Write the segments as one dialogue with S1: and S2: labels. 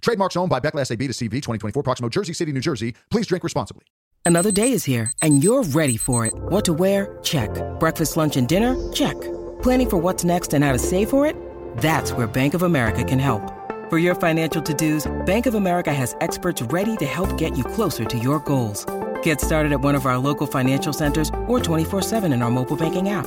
S1: Trademarks owned by Beckless AB to CV 2024 Proximo, Jersey City, New Jersey. Please drink responsibly.
S2: Another day is here, and you're ready for it. What to wear? Check. Breakfast, lunch, and dinner? Check. Planning for what's next and how to save for it? That's where Bank of America can help. For your financial to dos, Bank of America has experts ready to help get you closer to your goals. Get started at one of our local financial centers or 24-7 in our mobile banking app.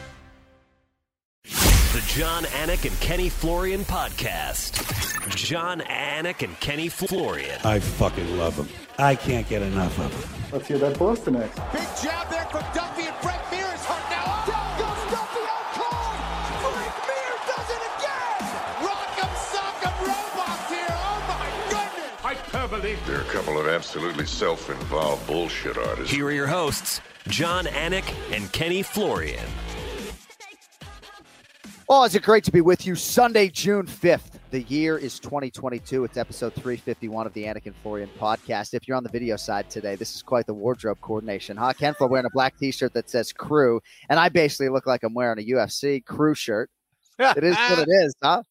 S3: The Jon Anik and Kenny Florian podcast. Jon Anik and Kenny Florian.
S4: I fucking love them. I can't get enough of them.
S5: Let's hear that Boston X.
S6: Big jab there from Duffy and Frank Mir is hurt now. Down goes Duffy out cold. Frank Mir does it again. Rock'em sock'em robots here. Oh my goodness.
S7: Hyperbole.
S8: They're a couple of absolutely self-involved bullshit artists.
S3: Here are your hosts, Jon Anik and Kenny Florian.
S9: Oh, is it great to be with you Sunday, June 5th. The year is 2022. It's episode 351 of the Anik and Florian podcast. If you're on the video side today, this is quite the wardrobe coordination, huh? Flo wearing a black t shirt that says crew, and I basically look like I'm wearing a UFC crew shirt. It is what it is, huh?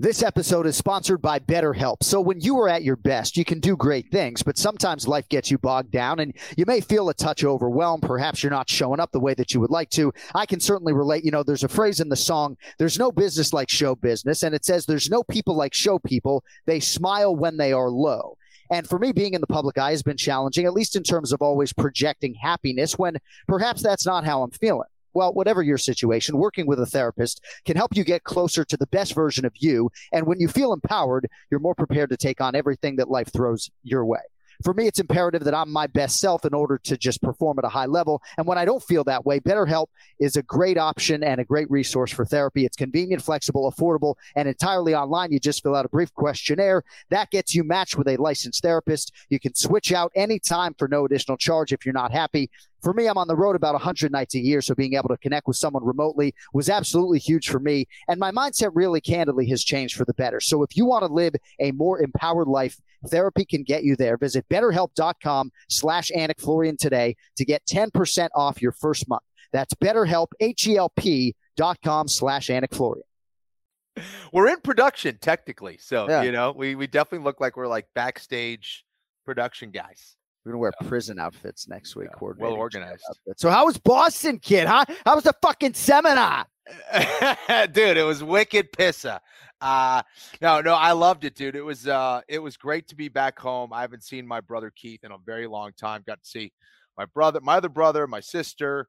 S9: This episode is sponsored by BetterHelp. So, when you are at your best, you can do great things, but sometimes life gets you bogged down and you may feel a touch overwhelmed. Perhaps you're not showing up the way that you would like to. I can certainly relate. You know, there's a phrase in the song, there's no business like show business. And it says, there's no people like show people. They smile when they are low. And for me, being in the public eye has been challenging, at least in terms of always projecting happiness when perhaps that's not how I'm feeling well, whatever your situation, working with a therapist can help you get closer to the best version of you. And when you feel empowered, you're more prepared to take on everything that life throws your way. For me, it's imperative that I'm my best self in order to just perform at a high level. And when I don't feel that way, BetterHelp is a great option and a great resource for therapy. It's convenient, flexible, affordable, and entirely online. You just fill out a brief questionnaire. That gets you matched with a licensed therapist. You can switch out anytime for no additional charge if you're not happy for me, I'm on the road about 100 nights a year, so being able to connect with someone remotely was absolutely huge for me. And my mindset really candidly has changed for the better. So if you want to live a more empowered life, therapy can get you there. Visit betterhelp.com slash Florian today to get 10% off your first month. That's betterhelp, H-E-L-P dot com slash Florian.
S10: We're in production technically. So,
S9: Yeah.
S10: you know, we, we definitely look like we're like backstage production guys.
S9: We're gonna wear prison outfits next week.
S10: Yeah, well organized.
S9: outfits. So how was Boston, kid? Huh? How was the fucking seminar?
S10: dude, it was wicked pissa. Uh no, no, I loved it, dude. It was uh it was great to be back home. I haven't seen my brother Keith in a very long time. Got to see my brother, my other brother, my sister,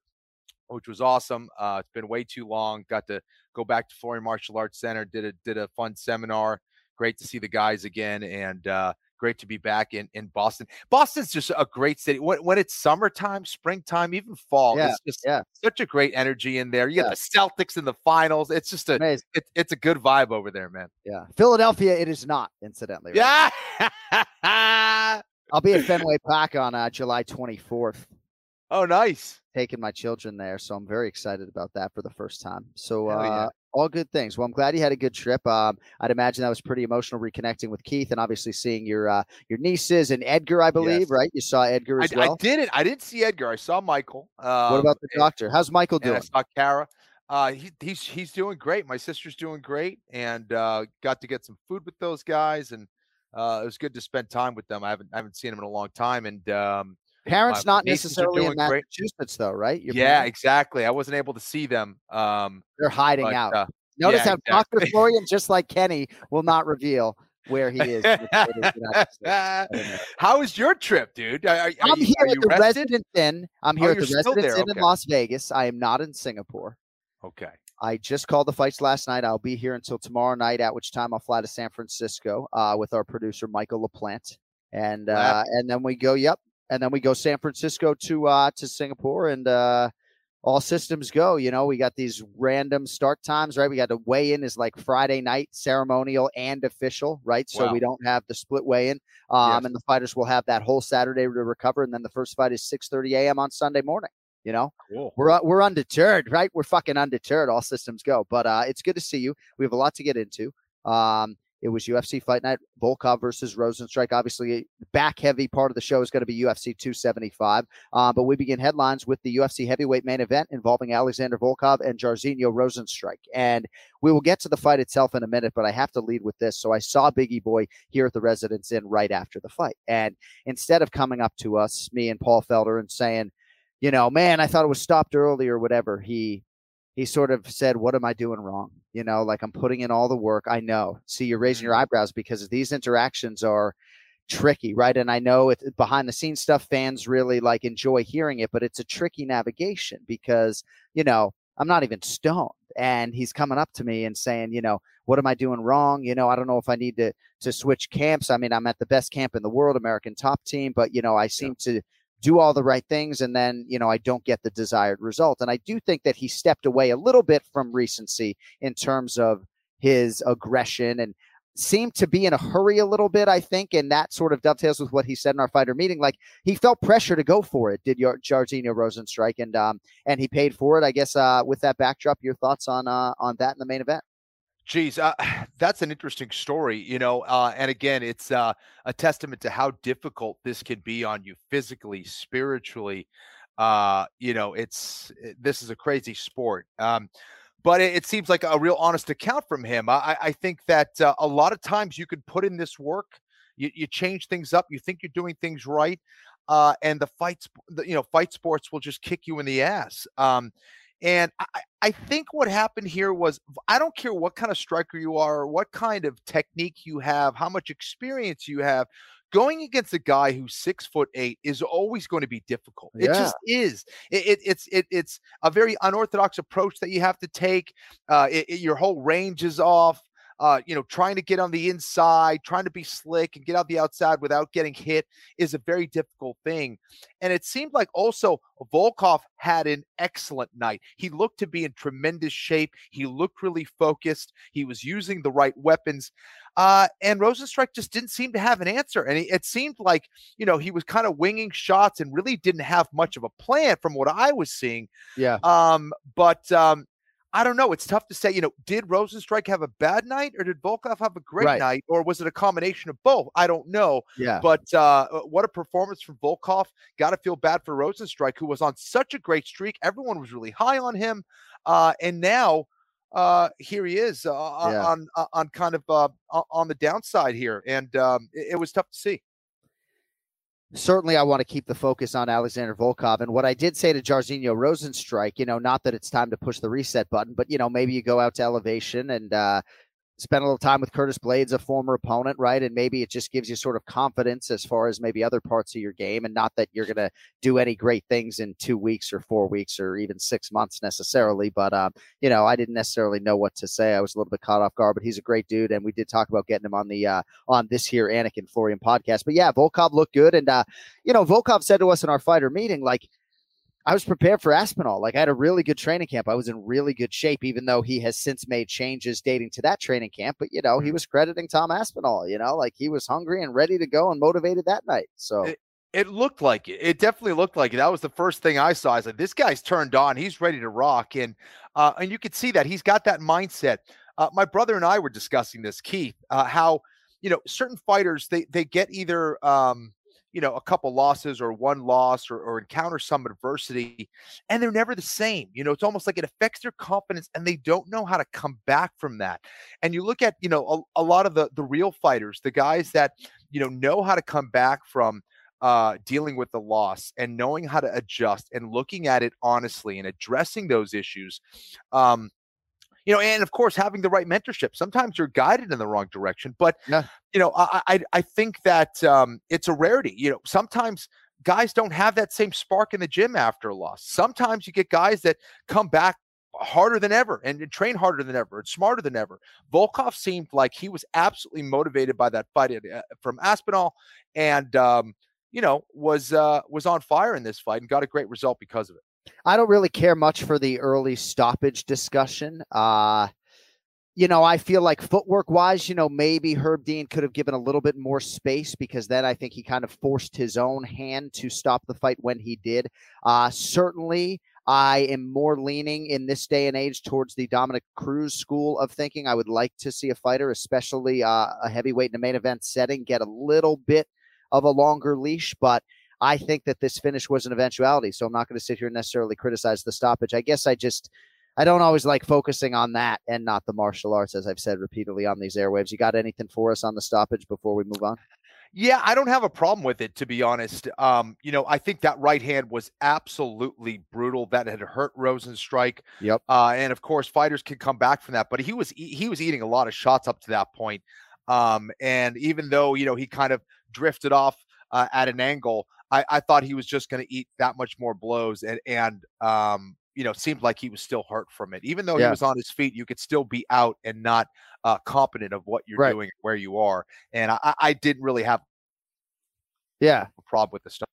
S10: which was awesome. Uh it's been way too long. Got to go back to Florian Martial Arts Center, did a did a fun seminar. Great to see the guys again and uh great to be back in in Boston. Boston's just a great city. When, when it's summertime, springtime, even fall,
S9: Yeah,
S10: it's just
S9: yeah.
S10: such a great energy in there. You
S9: Yeah.
S10: got the Celtics in the finals. It's just a
S9: Amazing.
S10: it, it's a good vibe over there, man.
S9: Yeah, Philadelphia. It is not, incidentally. right?
S10: Yeah.
S9: I'll be at Fenway Park on uh, July 24th,
S10: oh, nice.
S9: taking my children there. So I'm very excited about that for the first time. So
S10: yeah.
S9: uh, all good things. Well, I'm glad you had a good trip. Um, I'd imagine that was pretty emotional reconnecting with Keith and obviously seeing your uh, your nieces and Edgar, I believe,
S10: Yes.
S9: right? You saw Edgar
S10: I,
S9: as well.
S10: I didn't. I didn't see Edgar. I saw Michael. Um,
S9: what about the doctor? How's Michael
S10: and I saw Kara. Uh, he, he's he's doing great. My sister's doing great, and uh, got to get some food with those guys, and uh, it was good to spend time with them. I haven't I haven't seen them in a long time, and um,
S9: Parents not necessarily in
S10: great.
S9: Massachusetts, though, right? Your
S10: yeah,
S9: parents?
S10: exactly. I wasn't able to see them. Um,
S9: they're hiding
S10: but,
S9: out.
S10: uh,
S9: Notice
S10: yeah,
S9: how Dr. Florian, just like Kenny, will not reveal where he is. in the state of the United States. I don't know.
S10: How was your trip, dude? Are, are,
S9: I'm
S10: you,
S9: here at the
S10: rested?
S9: Residence Inn. I'm
S10: Oh,
S9: here at the Residence Inn
S10: okay.
S9: in Las Vegas. I am not in Singapore.
S10: Okay.
S9: I just called the fights last night. I'll be here until tomorrow night, at which time I'll fly to San Francisco uh, with our producer Michael LaPlante, and uh,
S10: Wow.
S9: and then we go. Yep, and then we go San Francisco to uh, to Singapore, and uh, all systems go. You know, we got these random start times, right? We got to weigh in is like Friday night, ceremonial and official, right? So
S10: Wow.
S9: we don't have the split weigh in, um,
S10: Yes.
S9: and the fighters will have that whole Saturday to recover, and then the first fight is six thirty a.m. on Sunday morning. You know,
S10: Cool.
S9: we're we're undeterred, right? We're fucking undeterred. All systems go. But uh, it's good to see you. We have a lot to get into. Um, it was UFC Fight Night, Volkov versus Rozenstruik. Obviously, back heavy part of the show is going to be UFC 275. Uh, but we begin headlines with the UFC heavyweight main event involving Alexander Volkov and Jairzinho Rozenstruik. And we will get to the fight itself in a minute, but I have to lead with this. So I saw Biggie Boy here at the Residence Inn right after the fight. And instead of coming up to us, me and Paul Felder, and saying, you know, man, I thought it was stopped early or whatever. He he sort of said, What am I doing wrong? You know, like I'm putting in all the work. I know. See, you're raising your mm-hmm. eyebrows because these interactions are tricky, right? And I know it behind the scenes stuff, fans really like enjoy hearing it, but it's a tricky navigation because, you know, I'm not even stoned. And he's coming up to me and saying, you know, what am I doing wrong? You know, I don't know if I need to to switch camps. I mean, I'm at the best camp in the world, American top team, but you know, I seem to do all the right things and then you know i don't get the desired result. And i do think that he stepped away a little bit from recency in terms of his aggression and seemed to be in a hurry a little bit i think and that sort of dovetails with what he said in our fighter meeting. Like he felt pressure to go for it did your Jairzinho Rozenstruik and um and he paid for it. I guess uh with that backdrop your thoughts on uh on that in the main event
S10: Geez, uh, that's an interesting story, you know. Uh, and again, it's uh, a testament to how difficult this can be on you physically, spiritually. Uh, you know, it's it- this is a crazy sport. Um, but it, it seems like a real honest account from him. I, I- think that uh, a lot of times you could put in this work, you, you change things up, you think you're doing things right, uh, and the fights, you know, fight sports will just kick you in the ass. Um, and I, I- think what happened here was I don't care what kind of striker you are, or what kind of technique you have, how much experience you have. Going against a guy who's six foot eight is always going to be difficult. It just is. It, it, it's it, it's a very unorthodox approach that you have to take. Uh, it- your whole range is off. Uh, you know, trying to get on the inside, trying to be slick and get out the outside without getting hit is a very difficult thing. And it seemed like also Volkov had an excellent night. He looked to be in tremendous shape. He looked really focused. He was using the right weapons. Uh, and Rozenstruik just didn't seem to have an answer. And he- it seemed like, you know, he was kind of winging shots and really didn't have much of a plan from what I was seeing.
S9: yeah
S10: Um, but um, I don't know. It's tough to say. You know, did Rozenstruik have a bad night or did Volkov have a great
S9: Right.
S10: night or was it a combination of both? I don't know.
S9: yeah
S10: But uh, uh, what a performance from Volkov. Got to feel bad for Rozenstruik, who was on such a great streak. Everyone was really high on him. Uh, and now uh, here he is uh, on-
S9: Yeah.
S10: on, on kind of uh, on the downside here. And um, it, it was tough to see.
S9: Certainly I want to keep the focus on Alexander Volkov. And what I did say to Jairzinho Rozenstruik, you know, not that it's time to push the reset button, but you know, maybe you go out to elevation and uh spend a little time with Curtis Blaydes, a former opponent, right? And maybe it just gives you sort of confidence as far as maybe other parts of your game, and not that you're gonna do any great things in two weeks or four weeks or even six months necessarily. But um, you know, I didn't necessarily know what to say. I was a little bit caught off guard, but he's a great dude, and we did talk about getting him on the uh on this here Anik and Florian podcast. But yeah, Volkov looked good, and uh, you know, Volkov said to us in our fighter meeting, like, I was prepared for Aspinall. Like, I had a really good training camp. I was in really good shape, even though he has since made changes dating to that training camp. But, you know, he was crediting Tom Aspinall, you know, like he was hungry and ready to go and motivated that night. So,
S10: It- It looked like it. It definitely looked like it. That was the first thing I saw. I was like, this guy's turned on. He's ready to rock. And uh, and you could see that he's got that mindset. Uh, my brother and I were discussing this, Keith, uh, how you know certain fighters they they get either um, you know a couple losses or one loss or, or encounter some adversity, and they're never the same. You know, it's almost like it affects their confidence, and they don't know how to come back from that. And you look at you know a, a lot of the the real fighters, the guys that you know know how to come back from uh, dealing with the loss and knowing how to adjust and looking at it honestly and addressing those issues. Um, you know, and of course having the right mentorship. Sometimes you're guided in the wrong direction, but
S9: Yeah.
S10: you know, I I, I think that um, it's a rarity. You know, sometimes guys don't have that same spark in the gym after a loss. Sometimes you get guys that come back harder than ever and, train harder than ever and smarter than ever. Volkov seemed like he was absolutely motivated by that fight uh, from Aspinall, and um, you know was uh, was on fire in this fight and got a great result because of it.
S9: I don't really care much for the early stoppage discussion. Uh, you know, I feel like footwork wise, you know, maybe Herb Dean could have given a little bit more space because then I think he kind of forced his own hand to stop the fight when he did. Uh, certainly, I am more leaning in this day and age towards the Dominick Cruz school of thinking. I would like to see a fighter, especially uh, a heavyweight in a main event setting, get a little bit of a longer leash, but I think that this finish was an eventuality. So I'm not going to sit here and necessarily criticize the stoppage. I guess I just I don't always like focusing on that and not the martial arts, as I've said repeatedly on these airwaves. You got anything for us on the stoppage before we move on?
S10: Yeah, I don't have a problem with it to be honest. Um, you know, I think that right hand was absolutely brutal. That had hurt Rozenstruik.
S9: Yep.
S10: Uh, and of course, fighters can come back from that, but he was e- he was eating a lot of shots up to that point. Um, and even though you know he kind of drifted off uh, at an angle, I, I thought he was just going to eat that much more blows, and and um, you know, seemed like he was still hurt from it. Even though
S9: Yeah.
S10: he was on his feet, you could still be out and not uh, competent of what you're
S9: Right.
S10: doing, where you are. And I, I- didn't really have
S9: Yeah.
S10: a problem with the stuff.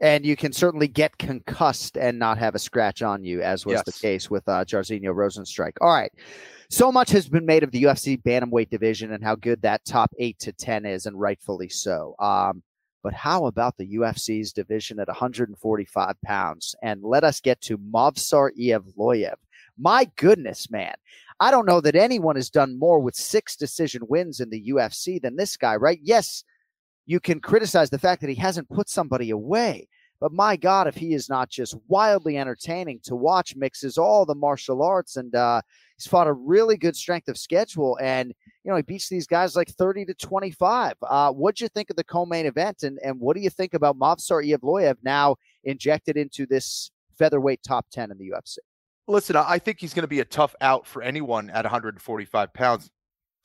S9: And you can certainly get concussed and not have a scratch on you, as was the case with uh, Jairzinho Rozenstruik. All right. So much has been made of the UFC bantamweight division and how good that top eight to 10 is, and rightfully so. Um, but how about the UFC's division at 145 pounds? And let us get to Movsar Evloev. My goodness, man. I don't know that anyone has done more with six decision wins in the UFC than this guy, right? Yes, you can criticize the fact that he hasn't put somebody away. But my God, if he is not just wildly entertaining to watch, mixes all the martial arts, and uh, he's fought a really good strength of schedule, and you know he beats these guys like thirty to twenty-five. Uh, what'd you think of the co-main event, and and what do you think about Movsar Evloev now injected into this featherweight top ten in the UFC?
S10: Listen, I think he's going to be a tough out for anyone at 145 pounds.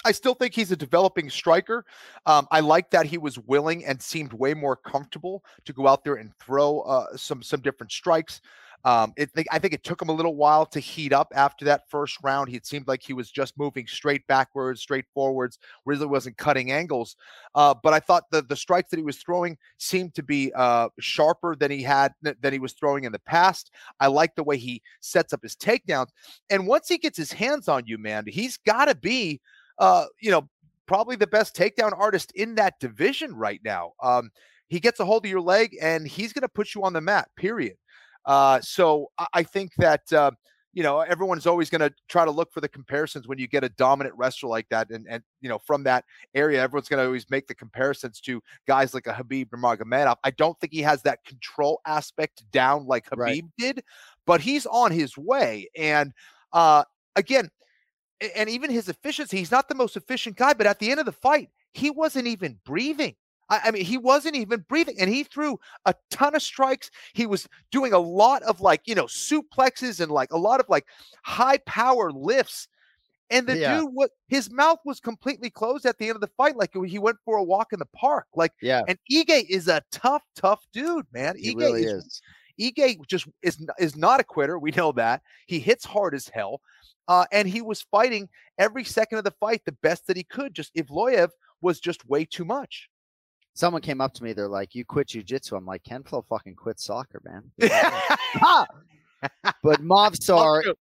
S10: I still think he's a developing striker. Um, I like that he was willing and seemed way more comfortable to go out there and throw uh, some some different strikes. Um, it, I think it took him a little while to heat up after that first round. He seemed like he was just moving straight backwards, straight forwards, really wasn't cutting angles. Uh, but I thought the the strikes that he was throwing seemed to be uh, sharper than he had than he was throwing in the past. I like the way he sets up his takedowns, and once he gets his hands on you, man, he's got to be uh, you know, probably the best takedown artist in that division right now. Um, he gets a hold of your leg and he's going to put you on the mat, period. Uh, so I, I think that, uh, you know, everyone's always going to try to look for the comparisons when you get a dominant wrestler like that. And, and you know, from that area, everyone's going to always make the comparisons to guys like a Khabib Nurmagomedov. I don't think he has that control aspect down like Khabib
S9: Right.
S10: did, but he's on his way. And uh, again, and even his efficiency, he's not the most efficient guy, but at the end of the fight, he wasn't even breathing. I, I mean, he wasn't even breathing, and he threw a ton of strikes. He was doing a lot of like, you know, suplexes and like a lot of like high power lifts. And the
S9: Yeah.
S10: dude, what his mouth was completely closed at the end of the fight, like he went for a walk in the park. Like,
S9: Yeah,
S10: and Ige is a tough, tough dude, man.
S9: he
S10: Ige
S9: really
S10: is
S9: is.
S10: Ige just is is not a quitter. We know that he hits hard as hell, uh, and he was fighting every second of the fight the best that he could. Just Evloev was just way too much.
S9: Someone came up to me. They're like, "You quit jujitsu." I'm like, "Ken Flo fucking quit soccer, man." But Movsar,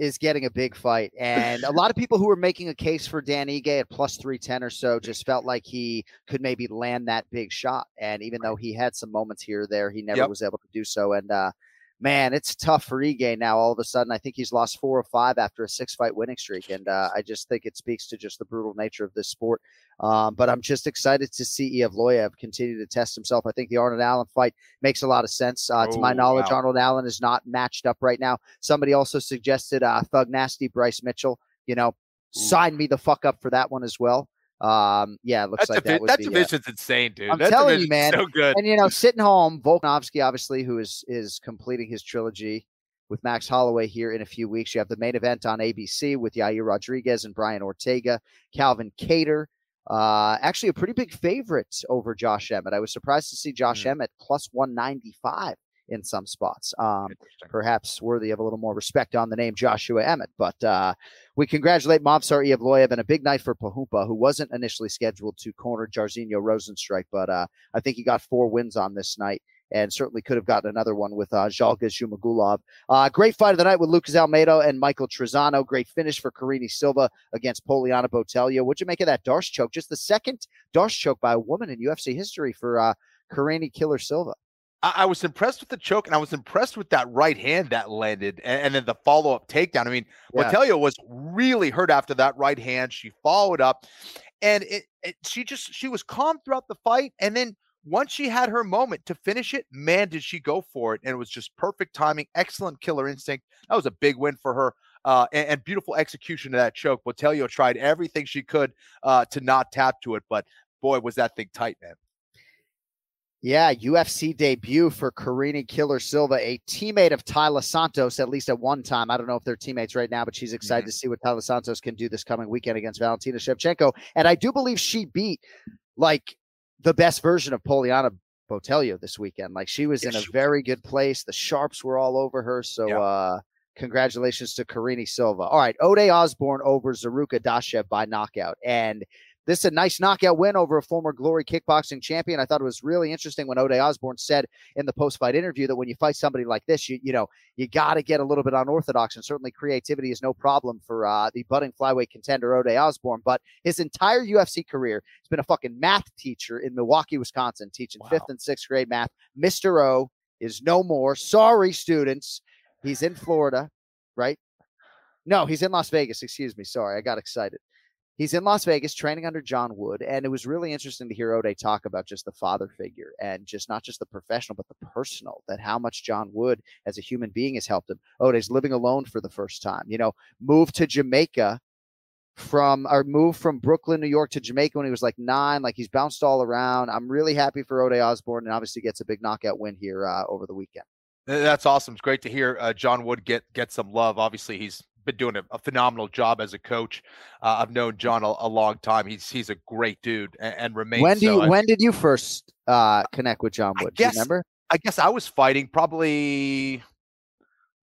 S9: is getting a big fight. And a lot of people who were making a case for Dan Ige at plus 310 or so just felt like he could maybe land that big shot. And even though he had some moments here or there, he never
S10: Yep.
S9: was able to do so. And uh, man, it's tough for Ige now. All of a sudden, I think he's lost four or five after a six fight winning streak. And uh, I just think it speaks to just the brutal nature of this sport. Um, but I'm just excited to see Evloev continue to test himself. I think the Arnold Allen fight makes a lot of sense. Uh, to my
S10: Oh,
S9: knowledge,
S10: wow.
S9: Arnold Allen is not matched up right now. Somebody also suggested uh, Thug Nasty Bryce Mitchell. You know, sign me the fuck up for that one as well. Um, yeah, it looks
S10: That,
S9: like
S10: divi-
S9: that would
S10: that
S9: be,
S10: division's insane, dude.
S9: I'm
S10: That
S9: telling you, man.
S10: So good.
S9: and you know, sitting home, Volkanovski, obviously, who is is completing his trilogy with Max Holloway here in a few weeks. You have the main event on ABC with Yair Rodriguez and Brian Ortega, Calvin Kattar. Uh, actually, a pretty big favorite over Josh Emmett. I was surprised to see Josh Emmett plus 195 in some spots. Um, perhaps worthy of a little more respect on the name Joshua Emmett. But uh, we congratulate Movsar Evloev and a big night for Pahumpa, who wasn't initially scheduled to corner Jairzinho Rozenstruik, but uh, I think he got four wins on this night. And certainly could have gotten another one with uh, Zhalgas Zhumagulov. Uh, great fight of the night with Lucas Almeida and Michael Trizano. Great finish for Karine Silva against Poliana Botelho. What'd you make of that D'Arce choke? Just the second D'Arce choke by a woman in UFC history for uh, Karine Killer Silva.
S10: I, I was impressed with the choke, and I was impressed with that right hand that landed, and, and then the follow up takedown. I mean,
S9: Yeah.
S10: Botelho was really hurt after that right hand. She followed up, and it, it she just she was calm throughout the fight, and then once she had her moment to finish it, man, did she go for it! And it was just perfect timing, excellent killer instinct. That was a big win for her. Uh, and, and beautiful execution of that choke. Botelho tried everything she could uh, to not tap to it, but boy, was that thing tight, man.
S9: Yeah, UFC debut for Karine Killer Silva, a teammate of Taila Santos, at least at one time. I don't know if they're teammates right now, but she's excited to see what Taila Santos can do this coming weekend against Valentina Shevchenko. And I do believe she beat like the best version of Poliana Botelho this weekend. Like she was in a very good place. The sharps were all over her. So uh congratulations to Karine Silva. All right, Ode Osborne over Zarrukh Adashev by knockout. And this is a nice knockout win over a former Glory kickboxing champion. I thought it was really interesting when Ode Osborne said in the post-fight interview that when you fight somebody like this, you you know you got to get a little bit unorthodox, and certainly creativity is no problem for uh, the budding flyweight contender Ode Osborne. But his entire UFC career, he's been a fucking math teacher in Milwaukee, Wisconsin, teaching fifth and sixth grade math. Mister O is no more. Sorry, students. He's in Florida, right? No, he's in Las Vegas. Excuse me. Sorry, I got excited. He's in Las Vegas training under John Wood, and it was really interesting to hear Ode talk about just the father figure and just not just the professional, but the personal. That how much John Wood, as a human being, has helped him. Ode's living alone for the first time. You know, moved to Jamaica from or moved from Brooklyn, New York to Jamaica when he was like nine. Like he's bounced all around. I'm really happy for Ode Osborne, and obviously gets a big knockout win here uh, over the weekend.
S10: That's awesome. It's great to hear uh, John Wood get get some love. Obviously, he's been doing a, a phenomenal job as a coach. Uh, I've known John a, a long time. He's he's a great dude and, and remains.
S9: When do
S10: so.
S9: you,
S10: I-
S9: when did you first uh, connect with John Wood? Do you
S10: guess-
S9: remember?
S10: I guess I was fighting probably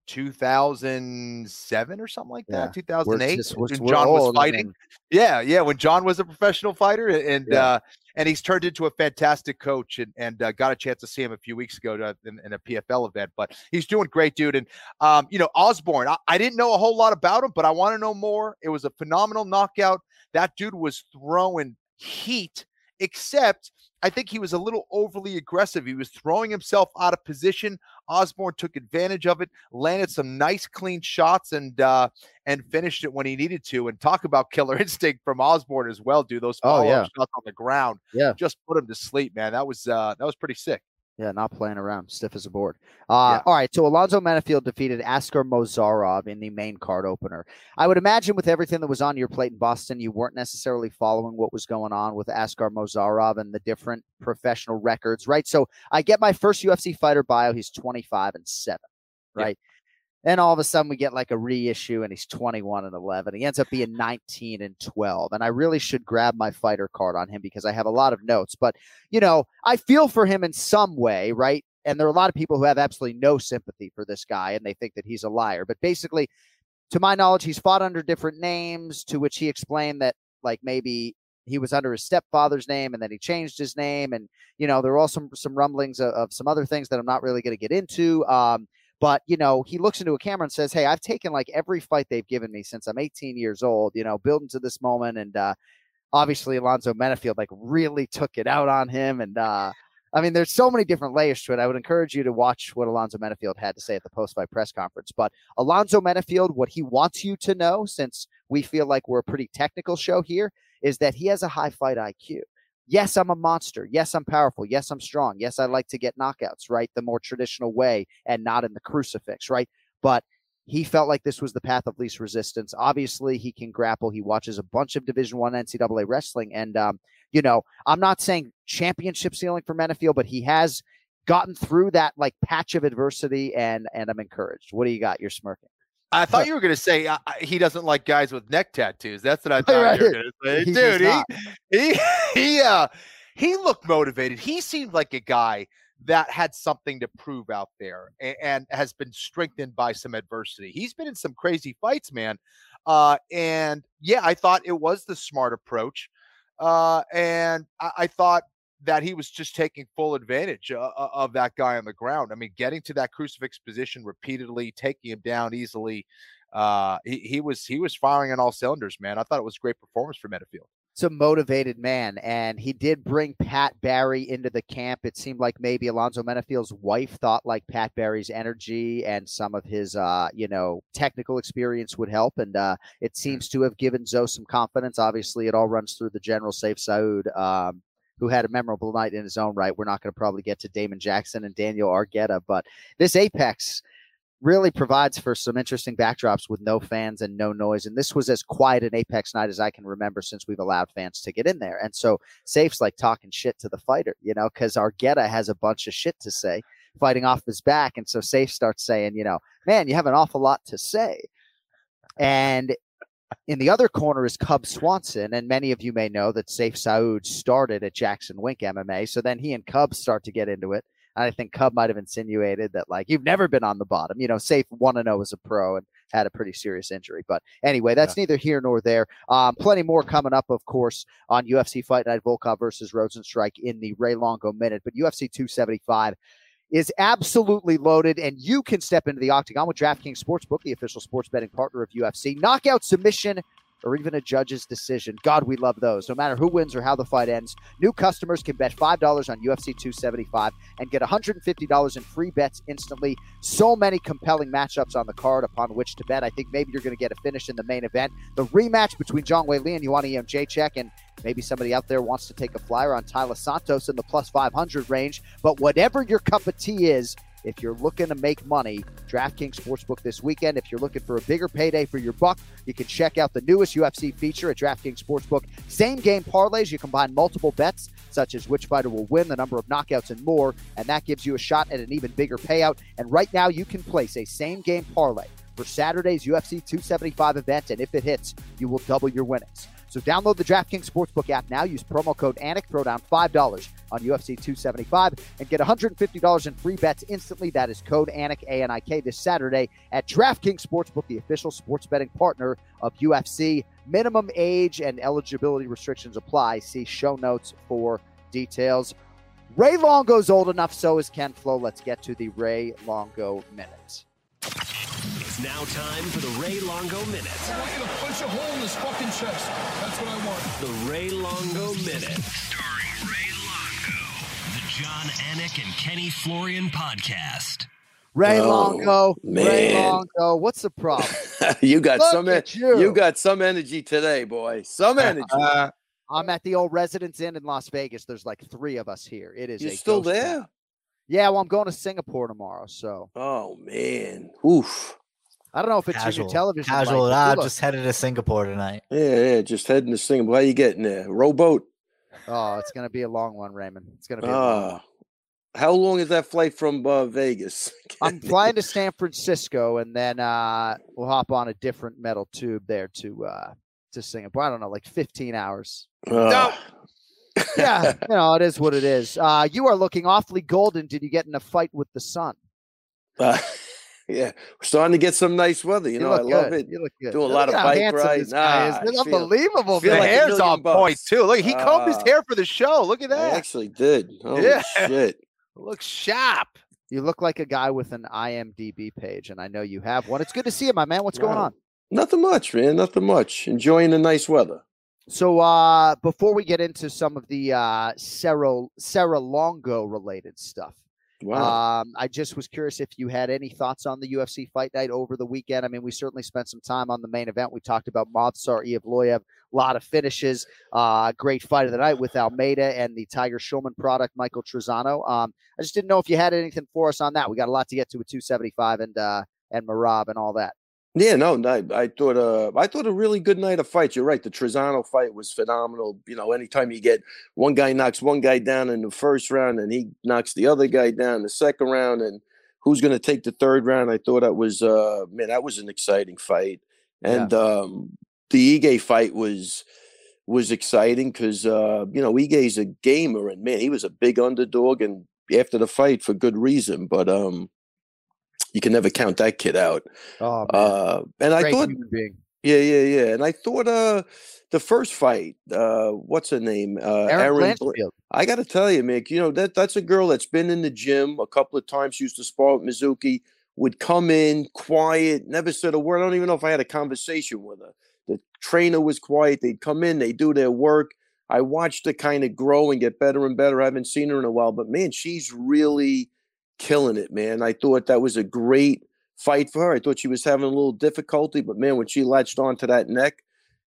S10: 2007 or something like that.
S9: Yeah.
S10: 2008
S9: We're just- we're-
S10: when John was fighting. Yeah, yeah, when John was a professional fighter, and
S9: Yeah.
S10: uh, and he's turned into a fantastic coach, and and uh, got a chance to see him a few weeks ago to, in, in a PFL event. But he's doing great, dude. And um, you know, Osborne, I, I didn't know a whole lot about him, but I want to know more. It was a phenomenal knockout. That dude was throwing heat, except I think he was a little overly aggressive. He was throwing himself out of position. Osborne took advantage of it, landed some nice clean shots, and uh, and finished it when he needed to. And talk about killer instinct from Osborne as well, dude. Those
S9: Oh,
S10: follow-up
S9: yeah.
S10: shots on the ground,
S9: Yeah.
S10: just put him to sleep, man. That was uh, that was pretty sick.
S9: Yeah, not playing around, stiff as a board. Uh, All right, so Alonzo Menifield defeated Askar Mozharov in the main card opener. I would imagine with everything that was on your plate in Boston, you weren't necessarily following what was going on with Askar Mozharov and the different professional records, right? So I get my first UFC fighter bio. He's 25 and 7, right? Then all of a sudden we get like a reissue and he's 21 and 11. He ends up being 19 and 12. And I really should grab my fighter card on him because I have a lot of notes. But, you know, I feel for him in some way, right? And there are a lot of people who have absolutely no sympathy for this guy and they think that he's a liar. But basically, to my knowledge, he's fought under different names, to which he explained that, like, maybe he was under his stepfather's name and then he changed his name. And, you know, there were also some, some rumblings of, of some other things that I'm not really going to get into. Um, But, you know, he looks into a camera and says, Hey, I've taken like every fight they've given me since I'm 18 years old, you know, building to this moment. And uh, obviously, Alonzo Menifield like really took it out on him. And, uh, I mean, there's so many different layers to it. I would encourage you to watch what Alonzo Menifield had to say at the post fight press conference. But Alonzo Menifield, what he wants you to know, since we feel like we're a pretty technical show here, is that he has a high fight IQ. Yes, I'm a monster. Yes, I'm powerful. Yes, I'm strong. Yes, I like to get knockouts, right? The more traditional way and not in the crucifix, right? But he felt like this was the path of least resistance. Obviously, he can grapple. He watches a bunch of Division One NCAA wrestling, and um, you know, I'm not saying championship ceiling for Menifield, but he has gotten through that like patch of adversity, and and I'm encouraged. What do you got? You're smirking.
S10: I thought you were going to say uh, he doesn't like guys with neck tattoos. That's what I thought
S9: Right.
S10: you were going to say,
S9: He
S10: dude. He he he uh he looked motivated. He seemed like a guy that had something to prove out there and, and has been strengthened by some adversity. He's been in some crazy fights, man. Uh, and yeah, I thought it was the smart approach. Uh, and I, I thought that he was just taking full advantage uh, uh, of that guy on the ground. I mean, getting to that crucifix position repeatedly, taking him down easily. Uh, he, he was he was firing on all cylinders, man. I thought it was a great performance for Menifield.
S9: It's a motivated man, and he did bring Pat Barry into the camp. It seemed like maybe Alonzo Menifield's wife thought like Pat Barry's energy and some of his, uh, you know, technical experience would help, and uh, it seems to have given Zoe some confidence. Obviously, it all runs through the general Safe Saud, um, who had a memorable night in his own right. We're not going to probably get to Damon Jackson and Daniel Argueta, but this Apex really provides for some interesting backdrops with no fans and no noise. And this was as quiet an Apex night as I can remember since we've allowed fans to get in there. And so Safe's like talking shit to the fighter, you know, because Argueta has a bunch of shit to say fighting off his back. And so Safe starts saying, you know, man, you have an awful lot to say. And in the other corner is Cub Swanson, and many of you may know that Safe Saud started at Jackson Wink MMA. So then he and Cub start to get into it. And I think Cub might have insinuated that like you've never been on the bottom. You know, Safe one to zero as a pro and had a pretty serious injury. But anyway, that's neither here nor there. Um, plenty more coming up, of course, on UFC Fight Night Volkov versus Rozenstruik in the Ray Longo minute. But UFC 275 is absolutely loaded, and you can step into the octagon with DraftKings Sportsbook, the official sports betting partner of UFC. Knockout submission or even a judge's decision. God, we love those. No matter who wins or how the fight ends, new customers can bet $5 on UFC 275 and get $150 in free bets instantly. So many compelling matchups on the card upon which to bet. I think maybe you're going to get a finish in the main event. The rematch between Zhang Weili and Ioana check and maybe somebody out there wants to take a flyer on Taila Santos in the plus 500 range. But whatever your cup of tea is, if you're looking to make money, DraftKings Sportsbook this weekend. If you're looking for a bigger payday for your buck, you can check out the newest UFC feature at DraftKings Sportsbook. Same game parlays. You combine multiple bets, such as which fighter will win, the number of knockouts, and more, and that gives you a shot at an even bigger payout. And right now, you can place a same game parlay for Saturday's UFC 275 event, and if it hits, you will double your winnings. So download the DraftKings Sportsbook app now. Use promo code ANIK. Throw down $5 on UFC 275 and get $150 in free bets instantly. That is code ANIK, A-N-I-K, this Saturday at DraftKings Sportsbook, the official sports betting partner of UFC. Minimum age and eligibility restrictions apply. See show notes for details. Ray Longo's old enough, so is Ken Flo. Let's get to the Ray Longo minute.
S3: It's now time for the Ray Longo Minute.
S6: I want you to punch a hole in his fucking chest. That's what I want.
S3: The Ray Longo Minute. Starring Ray Longo. The Jon Anik and Kenny Florian podcast.
S9: Ray
S5: Oh,
S9: Longo, Ray. Longo. What's the problem?
S5: you got
S9: Look
S5: some. en-
S9: you.
S5: You got some energy today, boy. Some energy.
S10: Uh,
S9: I'm at the old Residence Inn in Las Vegas. There's like three of us here. It is
S5: You're
S9: a
S5: still there?
S9: town. Yeah, well, I'm going to Singapore tomorrow, so
S5: Oh man. Oof.
S9: I don't know if it's
S11: Casual.
S9: your television.
S11: Casual.
S9: light, but
S11: Ah,
S9: you look-
S11: just headed to Singapore tonight.
S5: Yeah, yeah. Just heading to Singapore. How you getting there? Rowboat.
S9: Oh, it's gonna be a long one, Raymond. It's gonna be. a long one.
S5: Ah. How long is that flight from uh, Vegas?
S9: I'm flying to San Francisco, and then uh, we'll hop on a different metal tube there to uh, to Singapore. I don't know, like 15 hours.
S5: Ah.
S9: Yeah, you know, it is what it is. Uh, you are looking awfully golden. Did you get in a fight with the sun?
S5: Yeah, we're starting to get some nice weather. You, know, I love
S9: good.
S5: it.
S9: You look good.
S5: Do a
S9: Look
S5: lot of bike rides.
S9: this guy is.
S5: Nah,
S9: It's unbelievable.
S5: feel
S10: the
S5: like
S10: hair's on point too. Look, he combed his
S5: Ah.
S10: hair for the show. Look at that.
S5: I actually did. Holy
S10: Yeah.
S5: shit.
S10: Looks sharp.
S9: You look like a guy with an IMDb page, and I know you have one. It's good to see you, my man. What's going on?
S5: Nothing much, man. Nothing much. Enjoying the nice weather.
S9: So uh before we get into some of the uh Serra Serra Longo related stuff,
S5: Wow.
S9: um, I just was curious if you had any thoughts on the UFC fight night over the weekend. I mean, we certainly spent some time on the main event. We talked about Movsar Evloev, a lot of finishes, uh, great fight of the night with Almeida and the Tiger Schulman product, Michael Trizano. Um, I just didn't know if you had anything for us on that. We got a lot to get to with 275 and uh, and Merab and all that.
S5: Yeah, no, no, I thought uh I thought a really good night of fights. You're right. The Trizano fight was phenomenal. You know, anytime you get one guy knocks one guy down in the first round and he knocks the other guy down in the second round and who's gonna take the third round, I thought that was uh man, that was an exciting fight. And um the Ige fight was was exciting because uh, you know, Ige's a gamer and man, he was a big underdog and after the fight for good reason. But um you can never count that kid out.
S9: Oh, man.
S5: Uh, and I thought, yeah, yeah, yeah. And I thought, uh, the first fight, uh, what's her name? Uh,
S9: Aaron
S5: Aaron. I got to tell you, Mick, you know that that's a girl that's been in the gym a couple of times. She used to spar with Mizuki. Would come in quiet, never said a word. I don't even know if I had a conversation with her. The trainer was quiet. They'd come in, they do their work. I watched her kind of grow and get better and better. I haven't seen her in a while, but man, she's really killing it, man. I thought that was a great fight for her. I thought she was having a little difficulty, but man, when she latched onto that neck,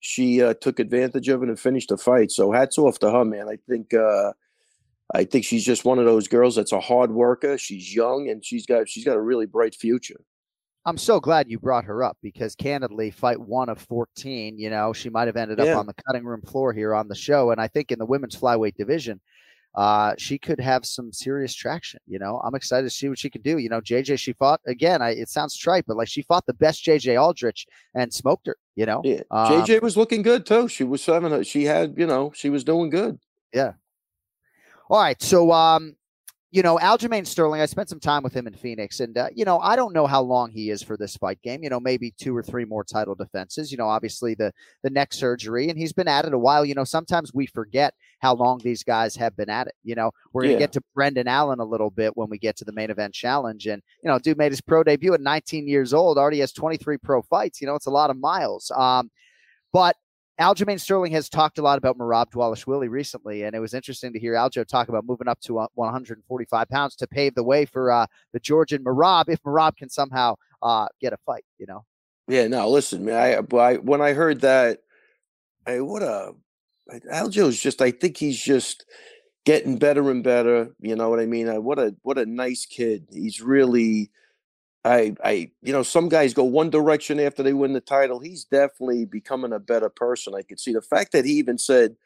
S5: she uh, took advantage of it and finished the fight. So hats off to her, man. I think uh, I think she's just one of those girls that's a hard worker. She's young and she's got she's got a really bright future.
S9: I'm so glad you brought her up because candidly, fight one of 14, you know, she might have ended up on the cutting room floor here on the show. And I think in the women's flyweight division, uh, she could have some serious traction. You know, I'm excited to see what she can do. You know, JJ, she fought again. I, it sounds trite, but like she fought the best JJ Aldrich and smoked her. You know,
S5: Yeah,
S9: Um,
S5: JJ was looking good too. She was having a, she had you know she was doing good.
S9: Yeah. All right. So, um, you know, Aljamain Sterling, I spent some time with him in Phoenix, and, uh, you know, I don't know how long he is for this fight game. You know, maybe two or three more title defenses. You know, obviously the the neck surgery, and he's been at it a while. You know, sometimes we forget how long these guys have been at it. You know, we're going to
S5: Yeah.
S9: get to Brendan Allen a little bit when we get to the main event challenge. And, you know, dude made his pro debut at 19 years old, already has 23 pro fights. You know, it's a lot of miles. Um, but Aljamain Sterling has talked a lot about Merab Dvalishvili recently, and it was interesting to hear Aljo talk about moving up to uh, 145 pounds to pave the way for uh, the Georgian Merab if Merab can somehow uh, get a fight. You know,
S5: Yeah, no, listen, man. I, I when I heard that, hey, what a I- Aljo's just. I think he's just getting better and better. You know what I mean? Uh, what a what a nice kid. He's really. I I you know some guys go one direction after they win the title. He's definitely becoming a better person. I could see the fact that he even said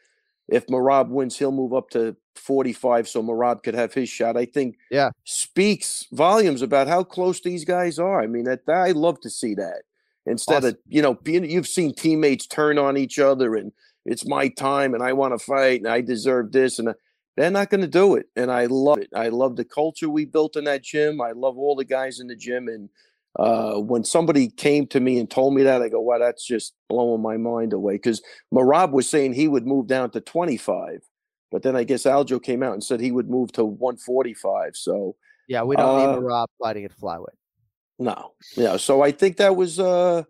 S5: if Merab wins, he'll move up to 45 so Merab could have his shot. I think
S9: Yeah.
S5: speaks volumes about how close these guys are. I mean, that I love to see that instead of you know being you've seen teammates turn on each other and it's my time and I want to fight and I deserve this and uh, they're not going to do it and I love it. I love the culture we built in that gym. I love all the guys in the gym and uh, when somebody came to me and told me that, I go, "Wow, that's just blowing my mind away." Because Merab was saying he would move down to 25, but then I guess Aljo came out and said he would move to 145. So
S9: yeah, we don't
S5: Uh,
S9: need Merab fighting at flyweight.
S5: no, yeah. So I think that was uh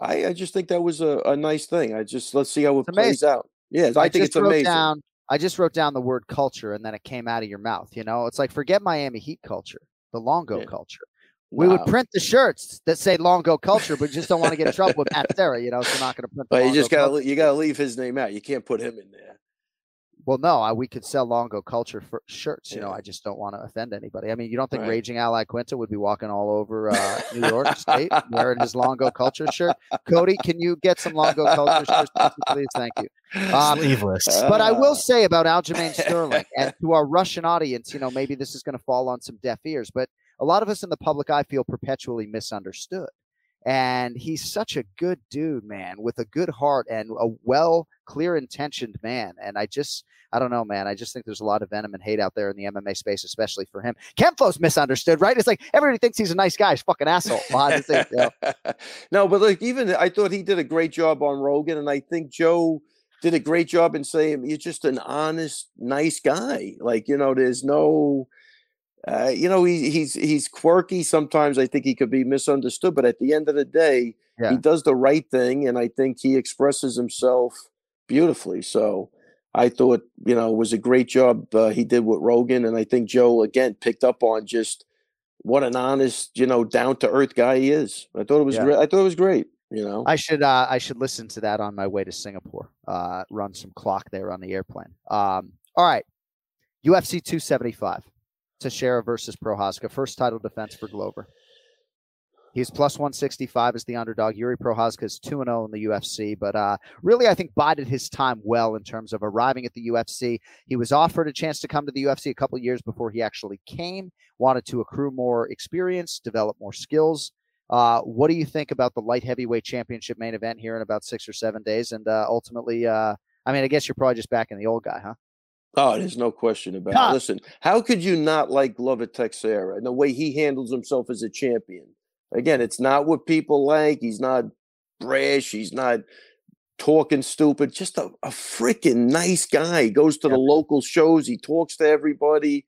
S5: I, I just think that was a, a nice thing. I just let's see how it
S9: It's
S5: plays
S9: amazing.
S5: out. Yeah, I, think
S9: just
S5: it's amazing.
S9: Down, I just wrote down the word culture, and then it came out of your mouth. You know, it's like forget Miami Heat culture, the Longo
S5: Yeah.
S9: culture. We would print the shirts that say Longo culture, but just don't want to get in trouble with Matt Serra. You know, so we're not going to print. The
S5: But you just
S9: got
S5: to you gotta leave his name out. You can't put him in there.
S9: Well, no, I, we could sell Longo culture for shirts. You know, I just don't want to offend anybody. I mean, you don't think
S5: Right.
S9: Raging Al Iaquinta would be walking all over uh, New York State wearing his Longo culture shirt? Cody, can you get some Longo culture shirts, please? Thank you. Um,
S11: Sleeveless.
S9: But I will
S5: Ah.
S9: say about Aljamain Sterling and to our Russian audience, you know, maybe this is going to fall on some deaf ears, but a lot of us in the public eye feel perpetually misunderstood. And he's such a good dude, man, with a good heart and a well, clear intentioned man. And I just, I don't know, man. I just think there's a lot of venom and hate out there in the MMA space, especially for him. Kemfo's misunderstood, right? It's like everybody thinks he's a nice guy. He's a fucking asshole. behind the you know?
S5: no, but like even I thought he did a great job on Rogan, and I think Joe did a great job in saying you're just an honest, nice guy. Like you know, there's no. Uh, you know, he, he's he's quirky. Sometimes I think he could be misunderstood, but at the end of the day,
S9: Yeah.
S5: he does the right thing, and I think he expresses himself beautifully. So I thought, you know, it was a great job uh, he did with Rogan, and I think Joe again picked up on just what an honest, you know, down to earth guy he is. I thought it was
S9: Yeah.
S5: great. I thought it was great. You know,
S9: I should uh, I should listen to that on my way to Singapore. Uh, run some clock there on the airplane. Um, all right, UFC 275, Teixeira versus Prochazka, first title defense for Glover. He's plus 165 as the underdog. Yuri Prochazka is 2 0 in the UFC, but uh, really, I think bided his time well in terms of arriving at the UFC. He was offered a chance to come to the UFC a couple years before he actually came, wanted to accrue more experience, develop more skills. Uh, what do you think about the light heavyweight championship main event here in about six or seven days? And uh, ultimately, uh, I mean, I guess you're probably just backing the old guy, huh?
S5: Oh, there's no question about it. Listen, how could you not like Glover Teixeira and the way he handles himself as a champion? Again, it's not what people like. He's not brash. He's not talking stupid. Just a, a freaking nice guy. He goes to the local shows. He talks to everybody.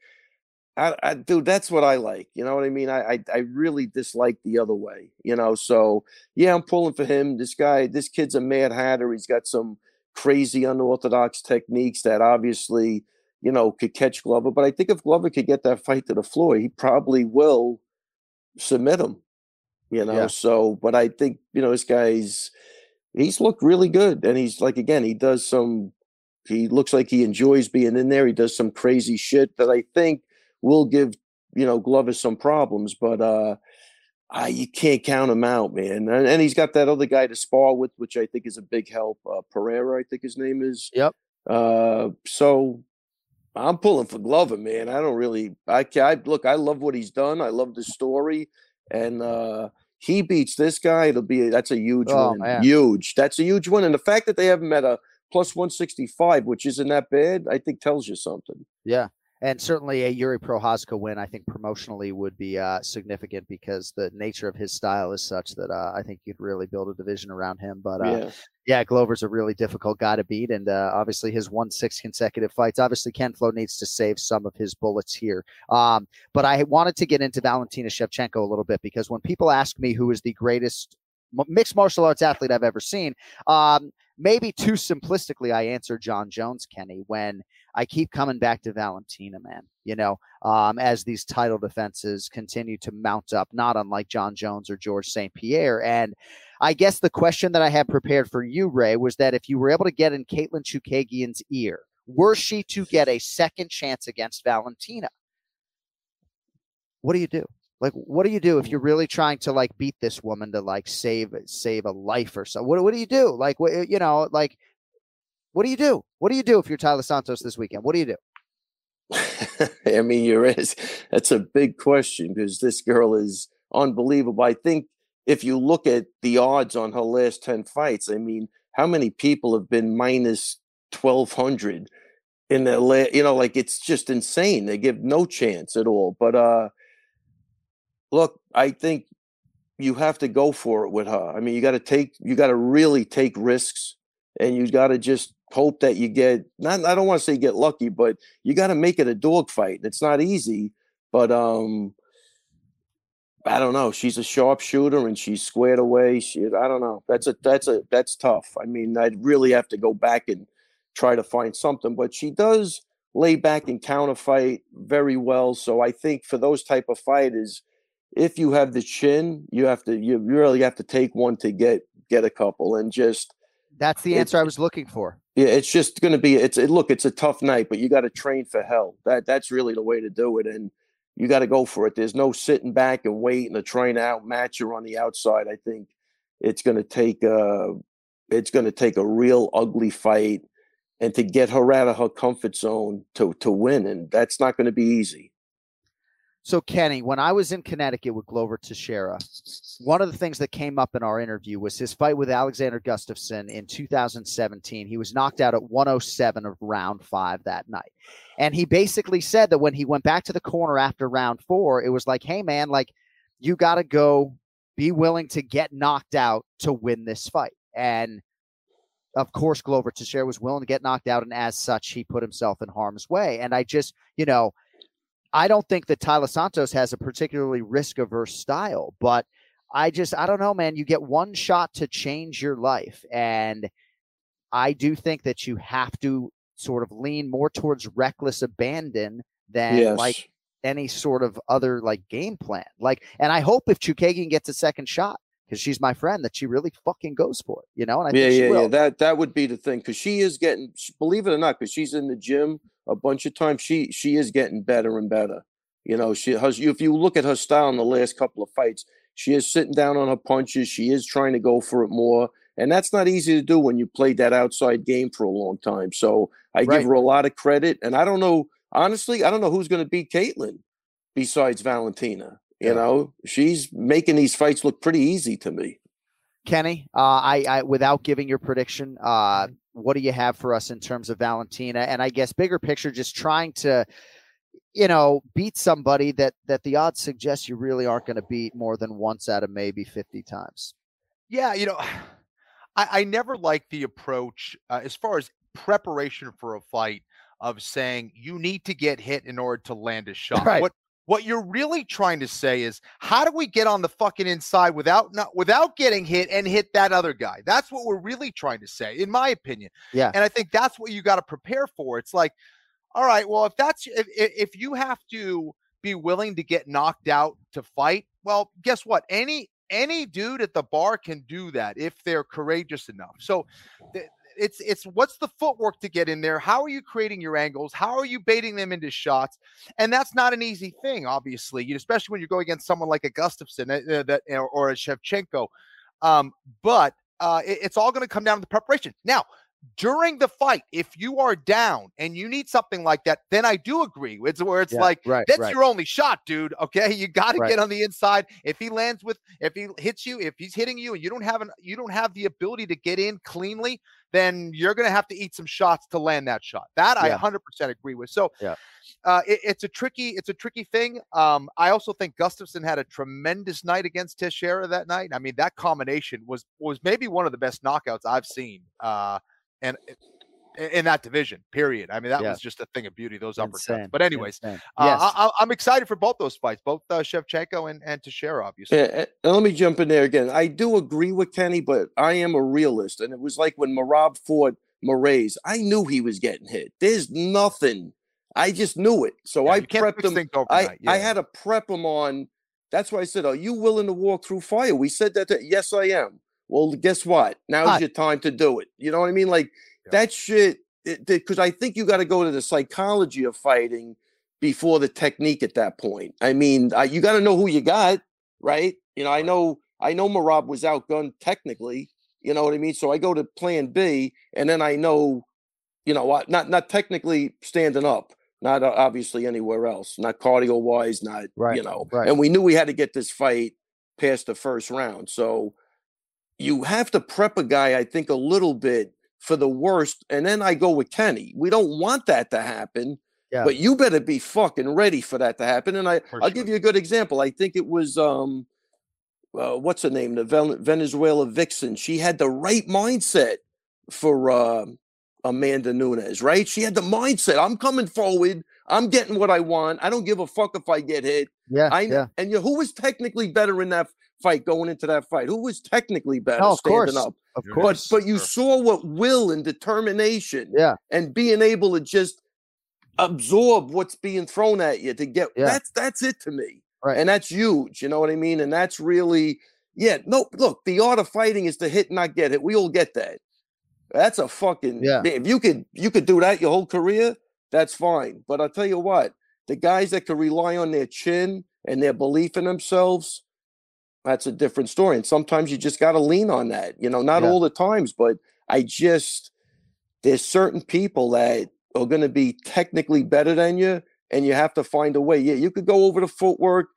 S5: I, I, dude, that's what I like. You know what I mean? I, I, I really dislike the other way. You know, so yeah, I'm pulling for him. This guy, this kid's a mad hatter. He's got some crazy unorthodox techniques that obviously, you know, could catch Glover. But I think if Glover could get that fight to the floor, he probably will submit him. You know,
S9: Yeah.
S5: so but I think, you know, this guy's he's looked really good. And he's like again, he does some he looks like he enjoys being in there. He does some crazy shit that I think will give, you know, Glover some problems, but uh I, you can't count him out, man. And, and he's got that other guy to spar with, which I think is a big help. Uh, Pereira, I think his name is.
S9: Yep.
S5: Uh, so I'm pulling for Glover, man. I don't really. I, I look. I love what he's done. I love the story, and uh, he beats this guy. It'll be that's a huge
S9: Oh,
S5: win.
S9: man.
S5: Huge. That's a huge one. And the fact that they have him at a plus 165, which isn't that bad, I think tells you something.
S9: Yeah. And certainly a Jiri Prochazka win, I think promotionally would be uh, significant because the nature of his style is such that uh, I think you'd really build a division around him. But uh,
S5: yeah.
S9: yeah, Glover's a really difficult guy to beat, and uh, obviously his won six consecutive fights. Obviously, Ken Flo needs to save some of his bullets here. Um, but I wanted to get into Valentina Shevchenko a little bit because when people ask me who is the greatest mixed martial arts athlete I've ever seen, um, maybe too simplistically, I answer Jon Jones, Kenny, when I keep coming back to Valentina, man. You know, um, as these title defenses continue to mount up, not unlike Jon Jones or George St. Pierre. And I guess the question that I had prepared for you, Ray, was that if you were able to get in Katlyn Chookagian's ear, were she to get a second chance against Valentina, what do you do? Like, what do you do if you're really trying to like beat this woman to like save save a life or so? What what do you do? Like, what you know, like, what do you do? What do you do if you're Taila Santos this weekend? What do you do?
S5: I mean, you're is that's a big question because this girl is unbelievable. I think if you look at the odds on her last 10 fights, I mean, how many people have been minus 1200 in the la- you know, like it's just insane. They give no chance at all. But uh look, I think you have to go for it with her. I mean, you got to take you got to really take risks and you got to just hope that you get not I don't want to say get lucky, but you got to make it a dogfight. It's not easy, but um I don't know. She's a sharpshooter and she's squared away. She I don't know. That's a that's a that's tough. I mean, I'd really have to go back and try to find something, but she does lay back and counterfight very well. So I think for those type of fighters, if you have the chin, you have to you really have to take one to get get a couple and just
S9: That's the answer I was looking for.
S5: yeah, it's just going to be it's it, look, it's a tough night, but you got to train for hell. That that's really the way to do it, and you got to go for it. There's no sitting back and waiting to try and outmatch her on the outside. I think it's going to take a it's going to take a real ugly fight, and to get her out of her comfort zone to to win, and that's not going to be easy.
S9: So, Kenny, when I was in Connecticut with Glover Teixeira, one of the things that came up in our interview was his fight with Alexander Gustafsson in 2017. He was knocked out at 107 of round five that night. And he basically said that when he went back to the corner after round four, it was like, hey, man, like, you got to go be willing to get knocked out to win this fight. And of course, Glover Teixeira was willing to get knocked out. And as such, he put himself in harm's way. And I just, you know, I don't think that Taila Santos has a particularly risk averse style, but I just I don't know, man. You get one shot to change your life, and I do think that you have to sort of lean more towards reckless abandon than
S5: Yes.
S9: like any sort of other like game plan. Like, and I hope if Chookagian gets a second shot because she's my friend that she really fucking goes for it, you know. And I
S5: yeah,
S9: think she
S5: yeah,
S9: will.
S5: yeah. That that would be the thing because she is getting, believe it or not, because she's in the gym a bunch of times. She she is getting better and better. You know, she has. If you look at her style in the last couple of fights, she is sitting down on her punches. She is trying to go for it more, and that's not easy to do when you played that outside game for a long time. So I
S9: Right.
S5: give her a lot of credit, and I don't know honestly, I don't know who's going to beat Katlyn besides Valentina. You
S9: Yeah.
S5: know, she's making these fights look pretty easy to me.
S9: Kenny, uh, I, I without giving your prediction, uh, what do you have for us in terms of Valentina? And I guess bigger picture, just trying to, you know, beat somebody that that the odds suggest you really aren't going to beat more than once out of maybe fifty times.
S10: Yeah, you know, I, I never like the approach uh, as far as preparation for a fight of saying you need to get hit in order to land a shot.
S9: Right.
S10: What what you're really trying to say is how do we get on the fucking inside without not without getting hit and hit that other guy? That's what we're really trying to say, in my opinion.
S9: Yeah.
S10: And I think that's what you got to prepare for. It's like, all right, well, if that's if if you have to be willing to get knocked out to fight, well, guess what? Any any dude at the bar can do that if they're courageous enough. So th- it's it's what's the footwork to get in there? How are you creating your angles? How are you baiting them into shots? And that's not an easy thing, obviously, you- especially when you go against someone like a Gustafsson uh, that or, or a Shevchenko. Um, but uh, it- it's all going to come down to the preparation. Now, during the fight, if you are down and you need something like that, then I do agree. It's where it's
S9: Yeah,
S10: like
S9: right,
S10: that's
S9: right.
S10: your only shot, dude. Okay, you got to
S9: Right.
S10: get on the inside. If he lands with, if he hits you, if he's hitting you, and you don't have an, you don't have the ability to get in cleanly, then you're going to have to eat some shots to land that shot. That I 100% agree with. So,
S9: Yeah.
S10: uh, it- it's a tricky, it's a tricky thing. Um, I also think Gustafsson had a tremendous night against Teixeira that night. I mean, that combination was was maybe one of the best knockouts I've seen. Uh, and in that division, period. I mean, that
S9: Yeah.
S10: was just a thing of beauty. Those uppercuts. But anyways,
S9: insane.
S10: uh, I, I'm excited for both those fights, both uh, Shevchenko and, and Teixeira, obviously.
S5: Yeah, and and let me jump in there again. I do agree with Kenny, but I am a realist, and it was like when Merab fought Moraes. I knew he was getting hit. There's nothing. I just knew it, so
S10: Yeah,
S5: I prepped him. I I had to prep him on. That's why I said, "Are you willing to walk through fire?" We said that. To, yes, I am. Well, guess what? Now's your time to do it. You know what I mean? Like
S10: Yeah.
S5: that shit. Because I think you got to go to the psychology of fighting before the technique at that point. I mean, I, you got to know who you got, right? You know, I know I know Merab was outgunned technically. You know what I mean? So I go to Plan B, and then I know, you know, what not not technically standing up, not uh, obviously anywhere else, not cardio wise, not
S9: Right,
S5: you know.
S9: right.
S5: And we knew we had to get this fight past the first round, so you have to prep a guy, I think, a little bit for the worst, and then I go with Kenny. We don't want that to happen.
S9: Yeah.
S5: But you better be fucking ready for that to happen. And I,
S10: For
S5: I'll
S10: sure.
S5: give you a good example. I think it was um, uh, what's her name, the Venezuela vixen. She had the right mindset for uh, Amanda Nunes, right? She had the mindset. I'm coming forward. I'm getting what I want. I don't give a fuck if I get hit.
S9: yeah,
S5: I
S9: yeah.
S5: and you, who was technically better in that fight going into that fight? Who was technically better
S9: No, of
S5: standing
S9: course.
S5: up?
S9: Of
S10: You're
S5: But but you
S10: Sure.
S5: saw what will and determination
S9: Yeah.
S5: and being able to just absorb what's being thrown at you to get
S9: Yeah.
S5: that's that's it to me.
S9: Right.
S5: And that's huge. You know what I mean? And that's really yeah, no, look, the art of fighting is to hit, not get hit. We all get that. That's a fucking
S9: Yeah.
S5: If you could you could do that your whole career, that's fine. But I'll tell you what, the guys that could rely on their chin and their belief in themselves, that's a different story. And sometimes you just got to lean on that. You know, not
S9: Yeah.
S5: all the times, but I just there's certain people that are going to be technically better than you, and you have to find a way. Yeah, you could go over the footwork.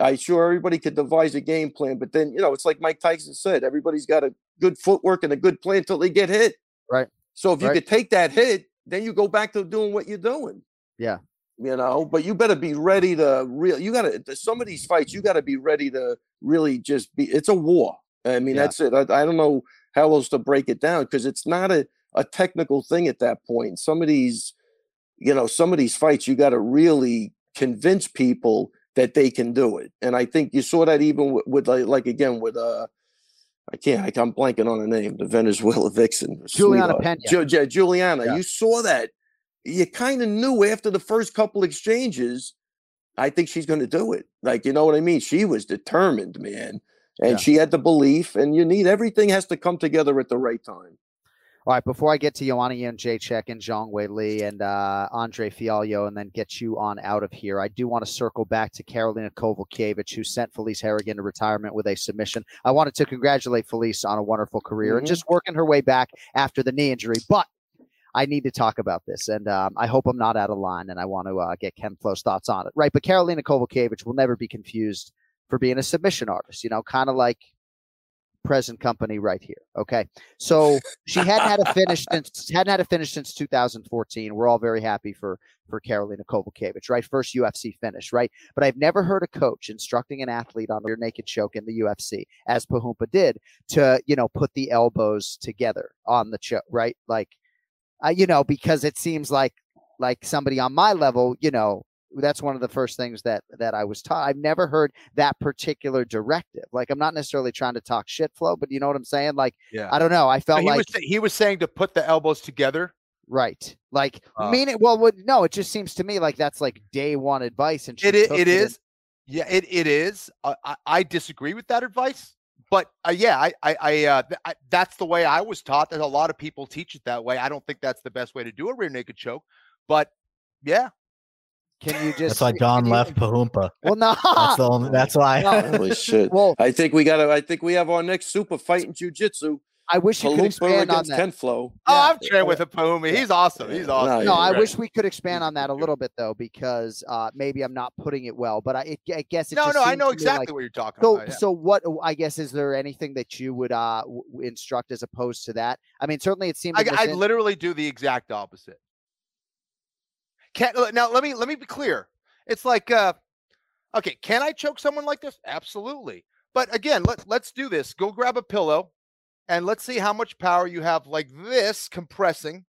S5: I sure everybody could devise a game plan, but then you know it's like Mike Tyson said: everybody's got a good footwork and a good plan until they get hit.
S9: Right.
S5: So if you
S9: Right.
S5: could take that hit, then you go back to doing what you're doing.
S9: Yeah.
S5: You know, but you better be ready to real. You got to some of these fights. You got to be ready to really just be. It's a war. I mean,
S9: Yeah.
S5: that's it. I, I don't know how else to break it down because it's not a a technical thing at that point. Some of these, you know, some of these fights you got to really convince people that they can do it. And I think you saw that even with, with like, like again with uh I can't. I, I'm blanking on the name. The Venezuela vixen,
S9: Juliana
S5: sweetheart.
S9: Pena.
S5: Ju- yeah, Juliana.
S9: Yeah.
S5: You saw that. You kind of knew after the first couple exchanges. I think she's going to do it. Like you know what I mean. She was determined, man, and
S9: Yeah.
S5: she had the belief. And you need everything has to come together at the right time.
S9: All right, before I get to Joanna and Jedrzejczyk and Zhang Weili and uh, Andre Fialho and then get you on out of here, I do want to circle back to Karolina Kowalkiewicz, who sent Felice Herrig to retirement with a submission. I wanted to congratulate Felice on a wonderful career and
S5: Mhm.
S9: just working her way back after the knee injury. But I need to talk about this, and um, I hope I'm not out of line, and I want to uh, get Ken Flo's thoughts on it. Right, but Karolina Kowalkiewicz will never be confused for being a submission artist, you know, kind of like present company right here. Okay. So she hadn't had a finish since hadn't had a finish since 2014. We're all very happy for for Karolina Kowalkiewicz, right? First UFC finish, right? But I've never heard a coach instructing an athlete on a rear naked choke in the UFC, as Pahumpa did, to you know put the elbows together on the choke, right? Like, uh, you know, because it seems like like somebody on my level, you know, that's one of the first things that that I was taught. I've never heard that particular directive. Like I'm not necessarily trying to talk shit flow, but you know what I'm saying? Like
S10: Yeah.
S9: I don't know. I
S10: No,
S9: felt
S10: he
S9: like
S10: was he was saying to put the elbows together.
S9: right. Like
S10: Uh,
S9: meaning well what no, it just seems to me like that's like day one advice and
S10: It is. It
S9: and-
S10: Yeah, it, it is. Uh, I, I disagree with that advice, but uh, yeah, I I, I, uh, th- I that's the way I was taught. That a lot of people teach it that way. I don't think that's the best way to do a rear naked choke, but yeah,
S9: Can you just
S11: That's why John
S9: can you-
S11: left Pahumpa.
S9: Well no
S11: That's the only, that's why.
S9: No.
S5: Holy shit!
S9: Well-
S5: I think we got to. I think we have our next super fight in jujitsu.
S9: I wish you could expand on that.
S5: Ken Flo.
S10: Oh, I've trained with a Pahumi. He's awesome. He's awesome.
S5: No,
S9: No, I
S10: Right.
S9: wish we could expand on that a little bit though, because uh, maybe I'm not putting it well. But I, it, I guess it
S10: No,
S9: just
S10: no, I know exactly
S9: like-
S10: what you're talking
S9: So,
S10: about. yeah.
S9: so what? I guess is there anything that you would uh w- w- instruct as opposed to that? I mean, certainly it seemed.
S10: I, I literally do the exact opposite. Can now let me let me be clear. It's like uh okay, can I choke someone like this? Absolutely. But again, let let's do this. Go grab a pillow and let's see how much power you have like this compressing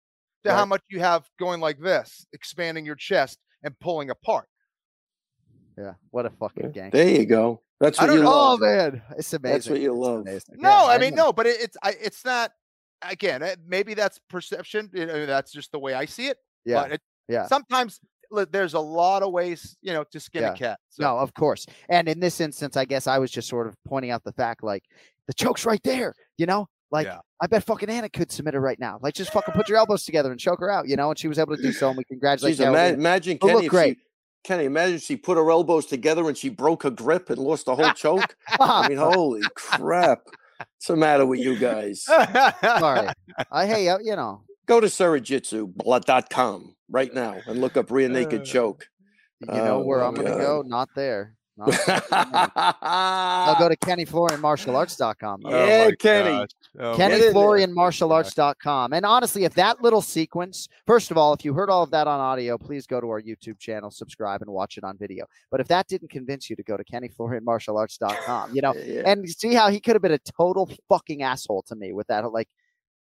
S10: to how much you have going like this, expanding your chest and pulling apart.
S9: Yeah, what a fucking gang.
S5: There you go. That's
S10: I
S5: what
S10: don't
S5: you
S10: know.
S9: Oh man, it's amazing.
S5: That's what you
S9: It's
S5: love.
S9: amazing.
S10: No,
S9: Yeah,
S10: I mean no, but it, it's I, it's not again, eh, maybe that's perception, you know, that's just the way I see it.
S9: Yeah,
S10: But it,
S9: yeah.
S10: sometimes there's a lot of ways, you know, to skin
S9: Yeah.
S10: a cat. So.
S9: No, of course. And in this instance, I guess I was just sort of pointing out the fact, like the choke's right there. You know, like
S10: Yeah.
S9: I bet fucking Anna could submit her right now. Like just fucking put your elbows together and choke her out. You know, and she was able to do so. And we congratulate.
S5: Jeez, ima- imagine Kenny. If
S9: great.
S5: she, Kenny, imagine she put her elbows together and she broke her grip and lost the whole choke. I mean, holy crap! What's the matter with you guys?
S9: Sorry. I hey, uh, you know,
S5: Go to serrajitsu.com right now and look up rear naked choke.
S9: you know
S5: Oh,
S9: where I'm gonna
S5: God.
S9: go. Not there. Not there. I'll go to KennyFlorianMartialArts.com. though.
S5: yeah,
S10: oh
S5: Kenny.
S10: gosh. Oh, my-
S5: Get in there.
S9: KennyFlorianMartialArts.com. And honestly, if that little sequence, first of all, if you heard all of that on audio, please go to our YouTube channel, subscribe, and watch it on video. But if that didn't convince you to go to KennyFlorianMartialArts.com, you know,
S5: Yeah.
S9: and see how he could have been a total fucking asshole to me with that, like,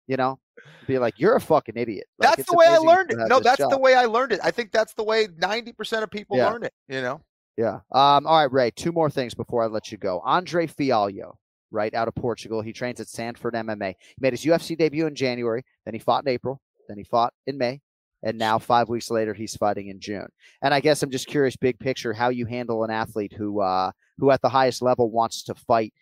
S9: you know, be like, you're a fucking idiot. Like,
S10: That's the way I learned it. No,
S9: this
S10: that's the way I learned it. I think that's the way 90% of people
S9: Yeah.
S10: learn it, you know?
S9: Yeah. Um, all right, Ray, two more things before I let you go. Andre Fialho, right, out of Portugal. He trains at Sanford MMA. He made his UFC debut in January, then he fought in April, then he fought in May, and now five weeks later he's fighting in June. And I guess I'm just curious, big picture, how you handle an athlete who uh who at the highest level wants to fight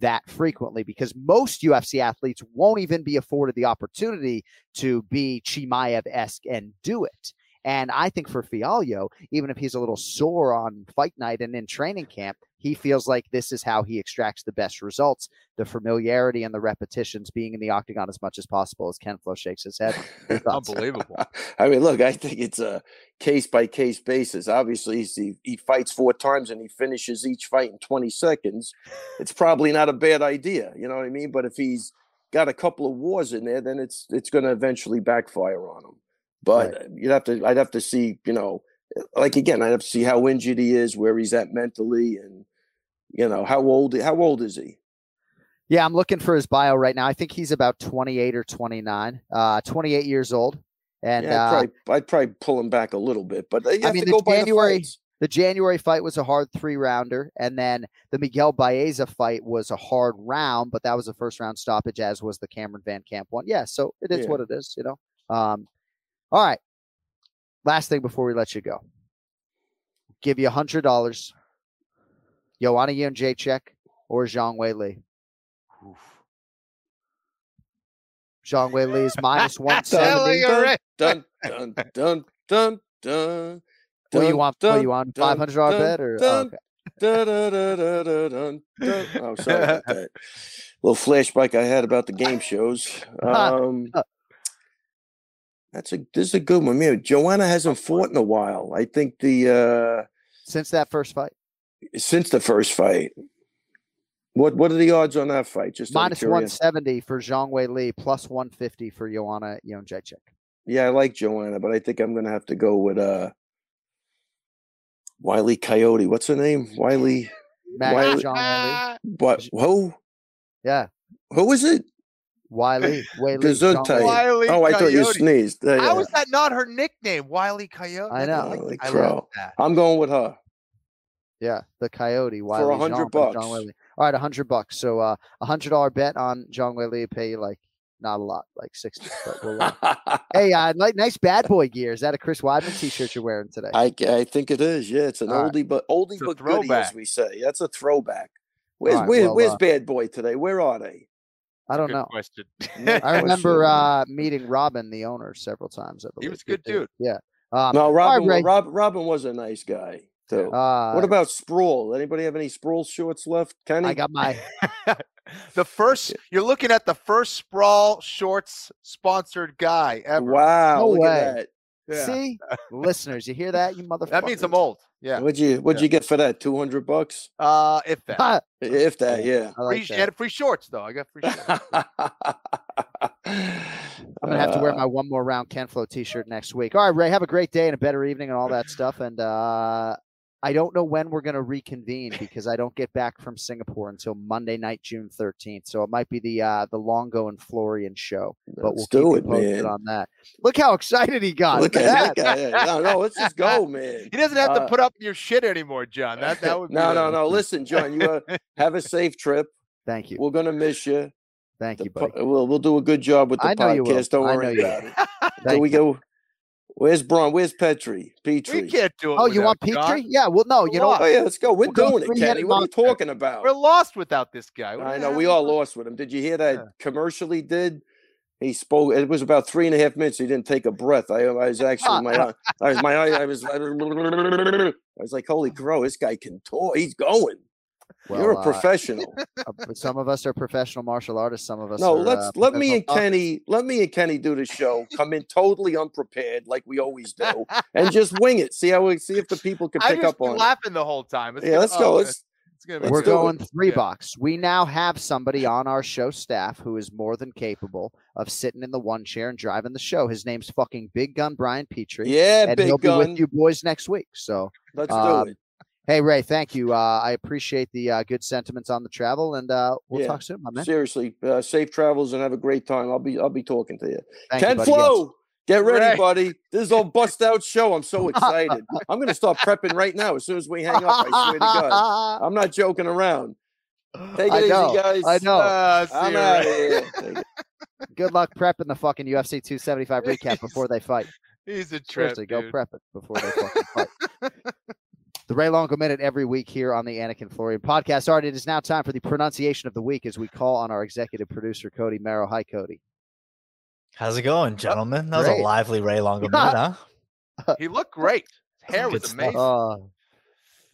S9: that frequently because most UFC athletes won't even be afforded the opportunity to be Chimaev esque and do it. And I think for Fialho, even if he's a little sore on fight night and in training camp, he feels like this is how he extracts the best results. The familiarity and the repetitions being in the octagon as much as possible as Ken Flo shakes his head.
S10: Unbelievable.
S5: I mean, look, I think it's a case by case basis. Obviously, he's- he, he fights four times and he finishes each fight in 20 seconds. It's probably not a bad idea, you know what I mean? But if he's got a couple of wars in there, then it's it's going to eventually backfire on him. But uh, you'd have to, I'd have to see, you know, like again, I'd have to see how injured he is, where he's at mentally, and you know how old how old is he?
S9: Yeah, I'm looking for his bio right now. I think he's about 28 or 29, uh, 28 years old. And
S5: yeah, I'd,
S9: uh,
S5: probably, I'd probably pull him back a little bit, but uh,
S9: I mean,
S5: to
S9: the
S5: go by
S9: January,
S5: the.
S9: The January fight was a hard three rounder, and then the Miguel Baeza fight was a hard round, but that was a first round stoppage, as was the Cameron VanCamp one. Yeah, so it is
S5: Yeah.
S9: what it is, you know. Um, all right. Last thing before we let you go, give you a hundred dollars. Joanna Jedrzejczyk or Zhang Weili. Zhang Weili is minus one seventy.
S5: dun, dun, dun, dun, dun, dun.
S9: What do you
S5: dun,
S9: want? What do you want? Five hundred dollar bet or
S5: dun,
S9: okay.
S5: dun, dun, dun, dun, dun, dun, dun. Oh, sorry about that. Little flashback I had about the game shows. Um, that's a this is a good one. Man, Joanna hasn't fought in a while. I think the uh
S9: since that first fight,
S5: since the first fight. What what are the odds on that fight? Just
S9: minus one seventy for Zhang Weili, plus one fifty for Joanna Jedrzejczyk.
S5: Yeah, I like Joanna, but I think I'm gonna have to go with uh Wiley Coyote. What's her name? Wiley. Wiley.
S9: Weili.
S5: What? Who?
S9: Yeah,
S5: Who is it?
S9: Wiley Weili. Zhang
S5: Gesundheit.
S10: Wiley
S5: Oh, I thought you sneezed. Uh, yeah.
S10: is that not her nickname, Wiley Coyote?
S9: I know.
S10: like-
S5: Holy
S10: I
S5: crow.
S10: love that.
S5: I'm going with her.
S9: Yeah, the Coyote. Wiley
S5: a hundred
S9: Zhang,
S5: bucks.
S9: Weili. All right, a hundred bucks. So uh, a hundred dollar bet on Zhang Weili pay you like not a lot, like sixty. But we'll, uh, hey, uh, like nice bad boy gear. Is that a Chris Weidman t-shirt you're wearing today?
S5: I, I think it is. Yeah, it's an
S9: All right.
S5: oldie but oldie
S10: It's a
S5: but goodie, as we say. That's a throwback. Where's
S9: right,
S5: where,
S9: well,
S5: where's
S9: uh,
S5: Bad Boy today? Where are they?
S9: I don't
S10: Good
S9: know.
S10: question.
S9: I remember uh, meeting Robin, the owner, several times. I
S10: He
S9: believe.
S10: was a good dude.
S9: Yeah. Um,
S5: No,
S9: all right,
S5: Robin.
S9: Ray.
S5: Rob, Robin was a nice guy too.
S9: Uh,
S5: what about Sprawl? Anybody have any Sprawl shorts left? Kenny?
S9: I got my
S10: the first you're looking at the first sprawl shorts sponsored guy ever.
S5: Wow,
S9: No
S5: look
S9: way.
S5: at that.
S10: Yeah.
S9: see listeners. You hear that? You motherfucker.
S10: That means I'm old. Yeah.
S5: What'd you What'd
S10: Yeah.
S5: you get for that? Two hundred bucks,
S10: Uh if that.
S5: if that. Yeah.
S9: I like
S10: free,
S9: that.
S10: and free shorts though. I got free shorts.
S9: I'm gonna have to wear
S5: Uh,
S9: my one more round Ken Flo T-shirt next week. All right, Ray. Have a great day and a better evening and all that stuff. And uh, I don't know when we're gonna reconvene because I don't get back from Singapore until Monday night, June 13th. So it might be the uh, the Longo and Florian show, but we'll
S5: Let's
S9: keep
S5: do
S9: you
S5: it,
S9: posted
S5: man.
S9: on that. Look how excited he got.
S5: Look
S9: Look
S5: at
S9: that.
S5: that guy. No, no, let's just go, man.
S10: He doesn't have to
S5: Uh,
S10: put up your shit anymore, Jon. That that would be
S5: no, no, no. Listen, Jon, you uh, have a safe trip.
S9: Thank you.
S5: We're gonna miss you.
S9: Thank
S5: The
S9: you, buddy.
S5: we'll we'll do a good job with the
S9: I know you will.
S5: podcast. Don't
S9: I
S5: worry
S9: know you
S5: about it.
S9: Thank
S5: we go. Where's Braun? Where's Petrie? Petrie.
S10: We can't do it.
S9: Oh, you want
S10: without Jon.
S9: Petrie? Yeah. Well, no. You know.
S5: Oh yeah, let's go. We're
S9: We'll go
S5: doing it,
S9: three-headed
S5: Kenny. What are you talking about?
S10: We're lost without this guy. What
S5: I know we all lost with him. Did you hear that
S10: Yeah.
S5: commercial he did? He spoke. It was about three and a half minutes. He didn't take a breath. I, I was actually my, I was my, I was, I was like, holy crow, this guy can talk. He's going. You're a
S9: uh,
S5: professional.
S9: uh, some of us are professional martial artists. Some of us.
S5: No,
S9: are,
S5: let's
S9: uh,
S5: let me and Kenny let me and Kenny do the show. Come in totally unprepared, like we always do, and just wing it. See how we see if the people can pick up
S10: been
S5: on. it.
S10: laughing the whole time. It's
S5: Yeah,
S10: gonna-
S5: let's go.
S10: oh,
S5: Let's
S10: It's gonna be
S9: We're
S5: do
S9: going three
S10: Yeah.
S9: box. We now have somebody on our show staff who is more than capable of sitting in the one chair and driving the show. His name's fucking Big Gun Brian Petrie.
S5: yeah,
S9: and
S5: big
S9: he'll be
S5: gun.
S9: with you boys next week. So,
S5: Let's
S9: um,
S5: do it.
S9: Hey Ray, thank you. Uh, I appreciate the uh, good sentiments on the travel, and uh, we'll
S5: Yeah.
S9: talk soon, my man.
S5: Seriously, uh, safe travels and have a great time. I'll be I'll be talking to you.
S9: Thank you,
S5: Ken
S9: buddy. Yes.
S5: Get ready,
S10: Right.
S5: buddy. This is a bust out show. I'm so excited. I'm gonna start prepping right now as soon as we hang up. I swear to God, I'm not joking around. Take it
S9: I
S5: easy,
S9: know,
S5: guys.
S9: I know.
S10: Uh,
S5: I'm
S10: you,
S5: out of here.
S9: Good luck prepping the fucking UFC 275 recap before they fight.
S10: He's a trip.
S9: Seriously, go
S10: dude.
S9: prep it before they fucking fight. The Ray Longo Minute every week here on the Anik and Florian podcast. All right, it is now time for the pronunciation of the week as we call on our executive producer, Cody Merrow. Hi, Cody.
S11: How's it going, gentlemen? That was
S9: great.
S11: a lively Ray Longo minute, huh?
S10: He looked great. His hair was amazing.
S9: Uh,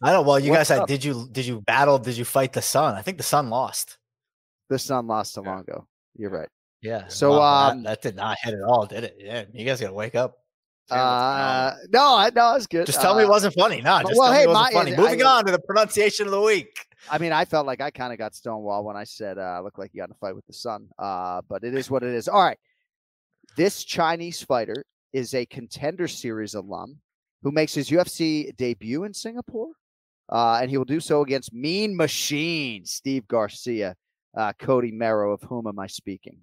S11: I don't. Well, you
S9: What's
S11: guys had.
S9: up?
S11: Did you did you battle? Did you fight the sun? I think the sun lost.
S9: the sun lost to Longo. You're right.
S11: Yeah.
S9: So,
S11: wow,
S9: um,
S11: that, that did not hit at all, did it? Yeah. You guys gotta wake up.
S9: Uh, no, I no, it's good.
S11: Just tell me it
S9: Uh,
S11: wasn't funny. No, just
S9: well,
S11: tell
S9: hey,
S11: me it wasn't
S9: my-
S11: funny. Moving
S9: I-
S11: on to the pronunciation of the week.
S9: I mean, I felt like I kind of got stonewalled when I said uh looked like you got in a fight with the sun. Uh, but it is what it is. All right. This Chinese fighter is a contender series alum who makes his UFC debut in Singapore. Uh, and he will do so against Mean Machine, Steve Garcia, uh, Cody Merrow. Of whom am I speaking?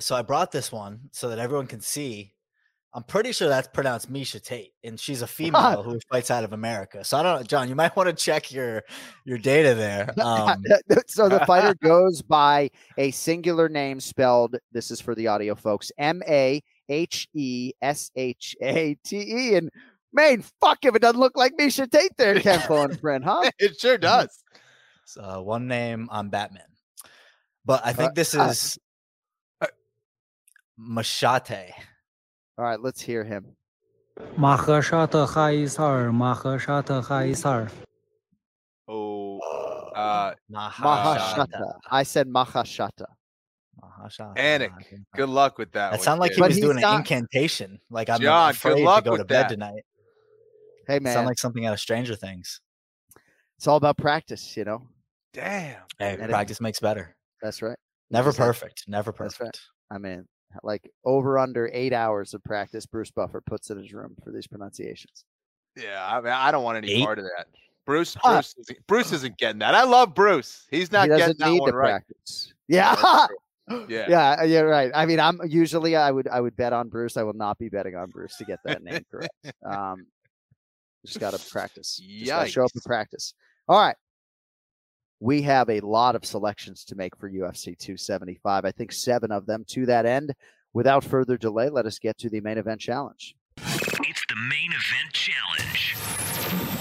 S11: So I brought this one so that everyone can see I'm pretty sure that's pronounced Miesha Tate, and she's a female who fights out of America. So I don't know, Jon. You might want to check your your data there. Um,
S9: so the fighter goes by a singular name spelled. This is for the audio folks. M A H E S H A T E. And man, fuck if it doesn't look like Miesha Tate there, Ken and friend, huh?
S10: it sure does.
S11: So uh, one name on Batman, but I think
S9: Uh,
S11: this
S9: uh,
S11: is Machete.
S9: All right, let's hear him.
S12: Mahashata Chaisar, Mahashata Chaisar.
S10: Oh, uh,
S9: Mahashata. I said Mahashata. Mahashata.
S10: Anik, good luck with that.
S11: That sounded like he was doing an incantation. Like I'm
S10: Jon,
S11: afraid to go to bed
S10: that.
S11: tonight.
S9: Hey man,
S11: sound like something out of Stranger Things.
S9: It's all about practice, you know.
S10: Damn.
S11: Hey,
S9: and
S11: practice it, makes better.
S9: That's right.
S11: Never perfect. Never perfect.
S9: Right. I mean, like over under eight hours of practice, Bruce Buffer puts in his room for these pronunciations.
S10: Yeah, I mean, I don't want any
S9: Eight?
S10: part of that. Bruce,
S9: Huh.
S10: Bruce, isn't, Bruce isn't getting that. I love Bruce. He's not
S9: he
S10: getting
S9: doesn't
S10: that
S9: need
S10: one
S9: to
S10: right.
S9: practice. Yeah.
S10: Yeah.
S9: yeah, yeah, right. I mean, I'm usually I would I would bet on Bruce. I will not be betting on Bruce to get that name correct. Um, just got to practice. Yeah. show up and practice. All right. We have a lot of selections to make for UFC 275. I think seven of them to that end. Without further delay, let us get to the main event challenge.
S3: It's the main event challenge.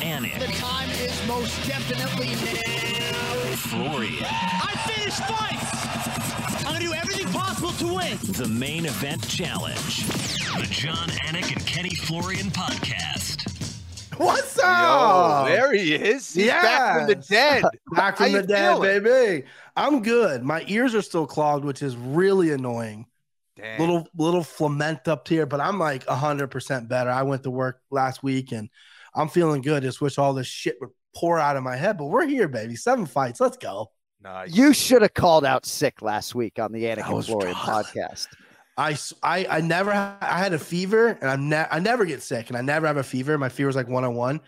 S3: Anik,
S6: The time is most definitely now.
S3: Florian,
S6: I finish fights. I'm gonna do everything possible to win.
S3: the main event challenge. The Jon Anik and Kenny Florian podcast.
S13: What's
S10: Yo,
S13: up?
S10: there he is. He's back from the dead.
S13: Back from
S10: you
S13: the dead,
S10: feeling?
S13: baby. I'm good. My ears are still clogged, which is really annoying.
S10: Damn.
S13: Little little flament up here, but I'm like hundred percent better. I went to work last week and I'm feeling good. Just wish all this shit would pour out of my head. But we're here, baby. Seven fights. Let's go.
S10: Nice.
S9: You should have called out sick last week on the Anik and
S13: was
S9: Florian podcast.
S13: I, I, I never I had a fever and I'm ne- I never get sick and I never have a fever. My fever is like one on one.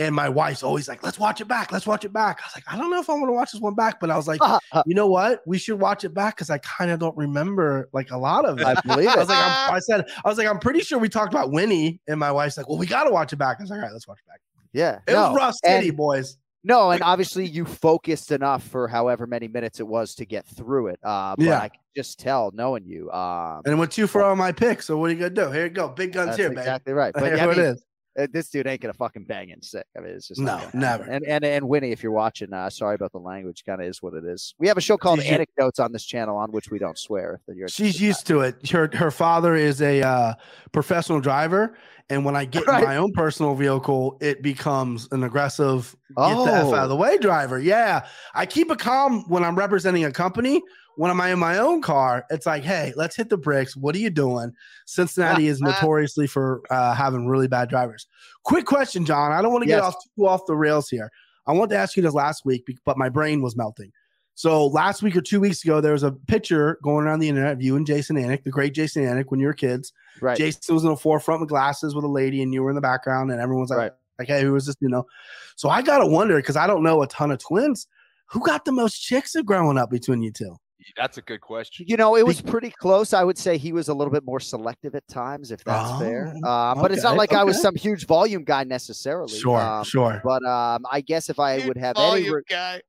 S13: And my wife's always like, let's watch it back. Let's watch it back. I was like, I don't know if I want to watch this one back, but I was like, you know what? We should watch it back because I kind of don't remember like a lot of it.
S9: I believe it.
S13: I was like, I'm, I said, I was like, I'm pretty sure we talked about Winnie, and my wife's like, well, we got to watch it back. I was like, all right, let's watch it back.
S9: Yeah.
S13: It
S9: no,
S13: was rough city,
S9: and-
S13: boys.
S9: No, and obviously you focused enough for however many minutes it was to get through it. Uh, but
S13: Yeah.
S9: I can just tell knowing you. Um,
S13: And it went two for all my picks. So what are you gonna do? Here you go, big guns here, man.
S9: exactly right. But
S13: Here
S9: yeah, I mean,
S13: is.
S9: Uh, this dude ain't gonna fucking bang in sick. I mean, it's just
S13: No, never.
S9: And and and Winnie, if you're watching, uh, sorry about the language. Kind of is what it is. We have a show called
S13: She's
S9: Anecdotes on this channel on which we don't swear. If you're
S13: She's used to it. Her her father is a uh, professional driver, and when I get
S9: Right.
S13: in my own personal vehicle, it becomes an aggressive get the f out
S9: Oh.
S13: of the way driver. Yeah, I keep it calm when I'm representing a company. When I'm in my own car, it's like, hey, let's hit the brakes. What are you doing? Cincinnati is notoriously for uh, having really bad drivers. Quick question, Jon. I don't want to get
S9: Yes.
S13: off too off the rails here. I wanted to ask you this last week, but my brain was melting. So last week or two weeks ago, there was a picture going around the internet of you and Jason Anik, the great Jason Anik, when you were kids.
S9: Right.
S13: Jason was in the forefront with glasses with a lady, and you were in the background, and everyone's like,
S9: Right.
S13: like, hey, who is this? You know. So I gotta wonder because I don't know a ton of twins. Who got the most chicks of growing up between you two?
S10: That's a good question.
S9: You know, it was pretty close. I would say he was a little bit more selective at times, if that's fair.
S13: Oh,
S9: Uh, but it's not
S13: okay,
S9: like I was some huge volume guy necessarily.
S13: Sure,
S9: Um,
S13: sure.
S9: But um, I guess if I would have any, re-
S10: guy.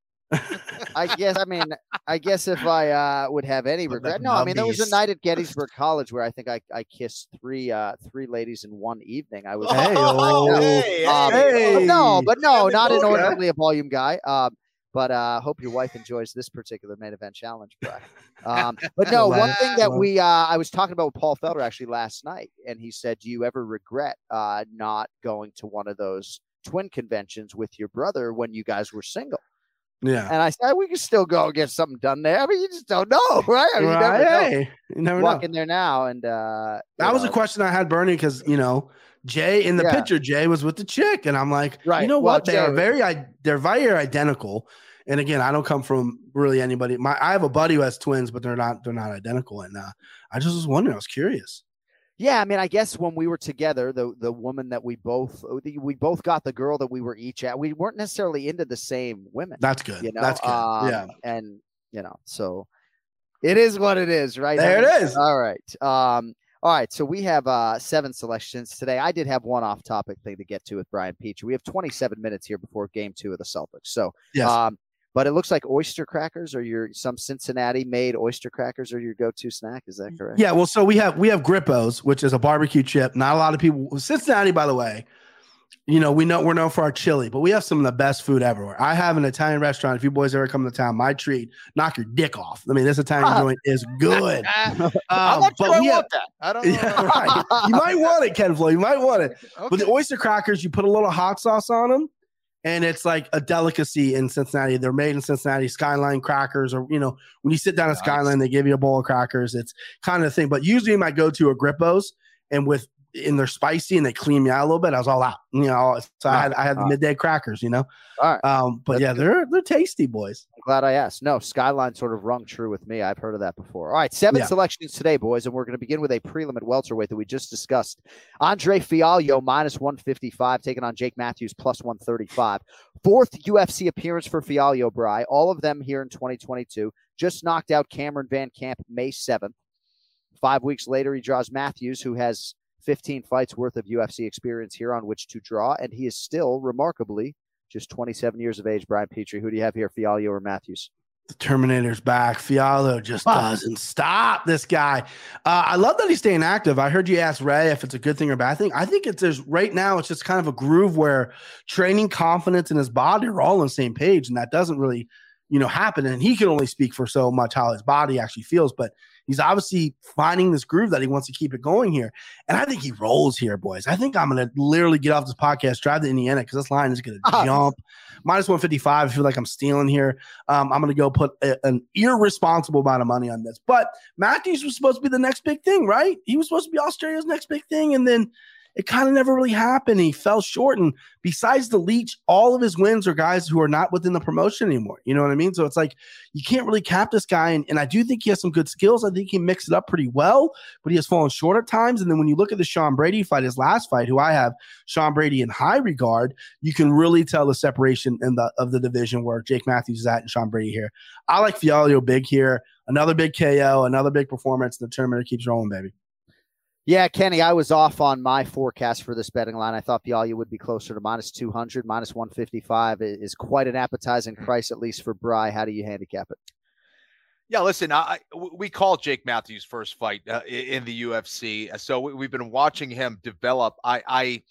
S9: I guess I mean, I guess if I uh, would have any regret, no, I mean there was a night at Gettysburg College where I think I, I kissed three uh, three ladies in one evening. I was
S13: Hey,
S10: Oh, hey,
S9: um,
S10: hey.
S9: but no, but no,
S13: Okay.
S9: not inordinately a volume guy. Um, but uh, hope your wife enjoys this particular main event challenge, Brian. Um, but no, one thing that we uh, I was talking about with Paul Felder actually last night, and he said, "Do you ever regret uh, not going to one of those twin conventions with your brother when you guys were single?"
S13: Yeah.
S9: And I said, "We can still go and get something done there. I mean, you just don't know, right? I mean, you never
S13: Right,
S9: know.
S13: hey, you never
S9: Walk
S13: know.
S9: in there now, and uh,
S13: That was a question I had, Bernie, because you know Jay in the
S9: Yeah.
S13: picture, Jay was with the chick, and I'm like,
S9: Right.
S13: you know
S9: Well,
S13: what? They are very, i- they're very identical. And again, I don't come from really anybody. My, I have a buddy who has twins, but they're not, they're not identical. And uh, I just was wondering, I was curious.
S9: Yeah, I mean, I guess when we were together, the the woman that we both uh, we both got the girl that we were each at. We weren't necessarily into the same women.
S13: That's good.
S9: You know,
S13: That's good.
S9: Um,
S13: yeah.
S9: and you know, so it is what it is, right?
S13: There it is.
S9: All right. Um, All right, so we have uh, seven selections today. I did have one off-topic thing to get to with Brian Peach. We have 27 minutes here before Game Two of the Celtics. So,
S13: Yes.
S9: um, but it looks like oyster crackers or your some Cincinnati-made oyster crackers are your go-to snack. Is that correct?
S13: Yeah, well, so we have we have Grippos, which is a barbecue chip. Not a lot of people. Cincinnati, by the way, you know we know we're known for our chili, but we have some of the best food everywhere. I have an Italian restaurant. If you boys ever come to town, my treat, knock your dick off. I mean, this Italian joint is good.
S10: I'm
S13: Um,
S10: not
S13: but
S10: sure I
S13: we have-
S10: want that. I don't know.
S13: Yeah, right. You might want it, Ken Flo. You might want it. But the oyster crackers, you put a little hot sauce on them, and it's like a delicacy in Cincinnati. They're made in Cincinnati. Skyline crackers, or you know, when you sit down at Skyline, they give you a bowl of crackers. It's kind of the thing. But usually, my go-to are Grippos, and with and they're spicy and they clean me out a little bit. I was all out, you know. So I had I had the midday crackers, you know.
S9: All right.
S13: Um, but yeah, they're they're tasty, boys.
S9: I'm glad I asked. No, Skyline sort of rung true with me. I've heard of that before. All right, seven
S13: Yeah.
S9: selections today, boys, and we're going to begin with a prelim at welterweight that we just discussed. Andre Fialho minus 155, taking on Jake Matthews plus 135. Fourth UFC appearance for Fialho, Bry. All of them here in 2022. Just knocked out Cameron VanCamp May 7th. Five weeks later, he draws Matthews, who has 15 fights worth of UFC experience here on which to draw, and he is still remarkably just 27 years of age. Brian Petrie, who do you have here, Fialho or Matthews?
S13: The Terminator's back. Fialho just doesn't stop this guy. Uh, I love that he's staying active. I heard you ask Ray if it's a good thing or bad thing. I think it's there's right now it's just kind of a groove where training confidence in his body are all on the same page, and that doesn't really, you know, happen. And he can only speak for so much how his body actually feels, but he's obviously finding this groove that he wants to keep it going here. And I think he rolls here, boys. I think I'm gonna literally get off this podcast, drive to Indiana because this line is gonna jump. Minus 155. I feel like I'm stealing here. Um, I'm going to go put a- an irresponsible amount of money on this. But Matthews was supposed to be the next big thing, right? He was supposed to be Australia's next big thing. And then it kind of never really happened. He fell short. And besides the leech, all of his wins are guys who are not within the promotion anymore. You know what I mean? So it's like you can't really cap this guy. And, and I do think he has some good skills. I think he mixed it up pretty well, but he has fallen short at times. And then when you look at the Sean Brady fight, his last fight, who I have Sean Brady in high regard, you can really tell the separation in the of the division where Jake Matthews is at and Sean Brady here. I like Fialho big here. Another big KO, another big performance. The tournament keeps rolling, baby.
S9: Yeah, Kenny, I was off on my forecast for this betting line. I thought Fialho would be closer to minus 200, minus 155 i- is quite an appetizing price, at least for Bry. How do you handicap it?
S10: Yeah, listen, I, we called Jake Matthews' first fight uh, in the UFC, uh, so we, we've been watching him develop. I, I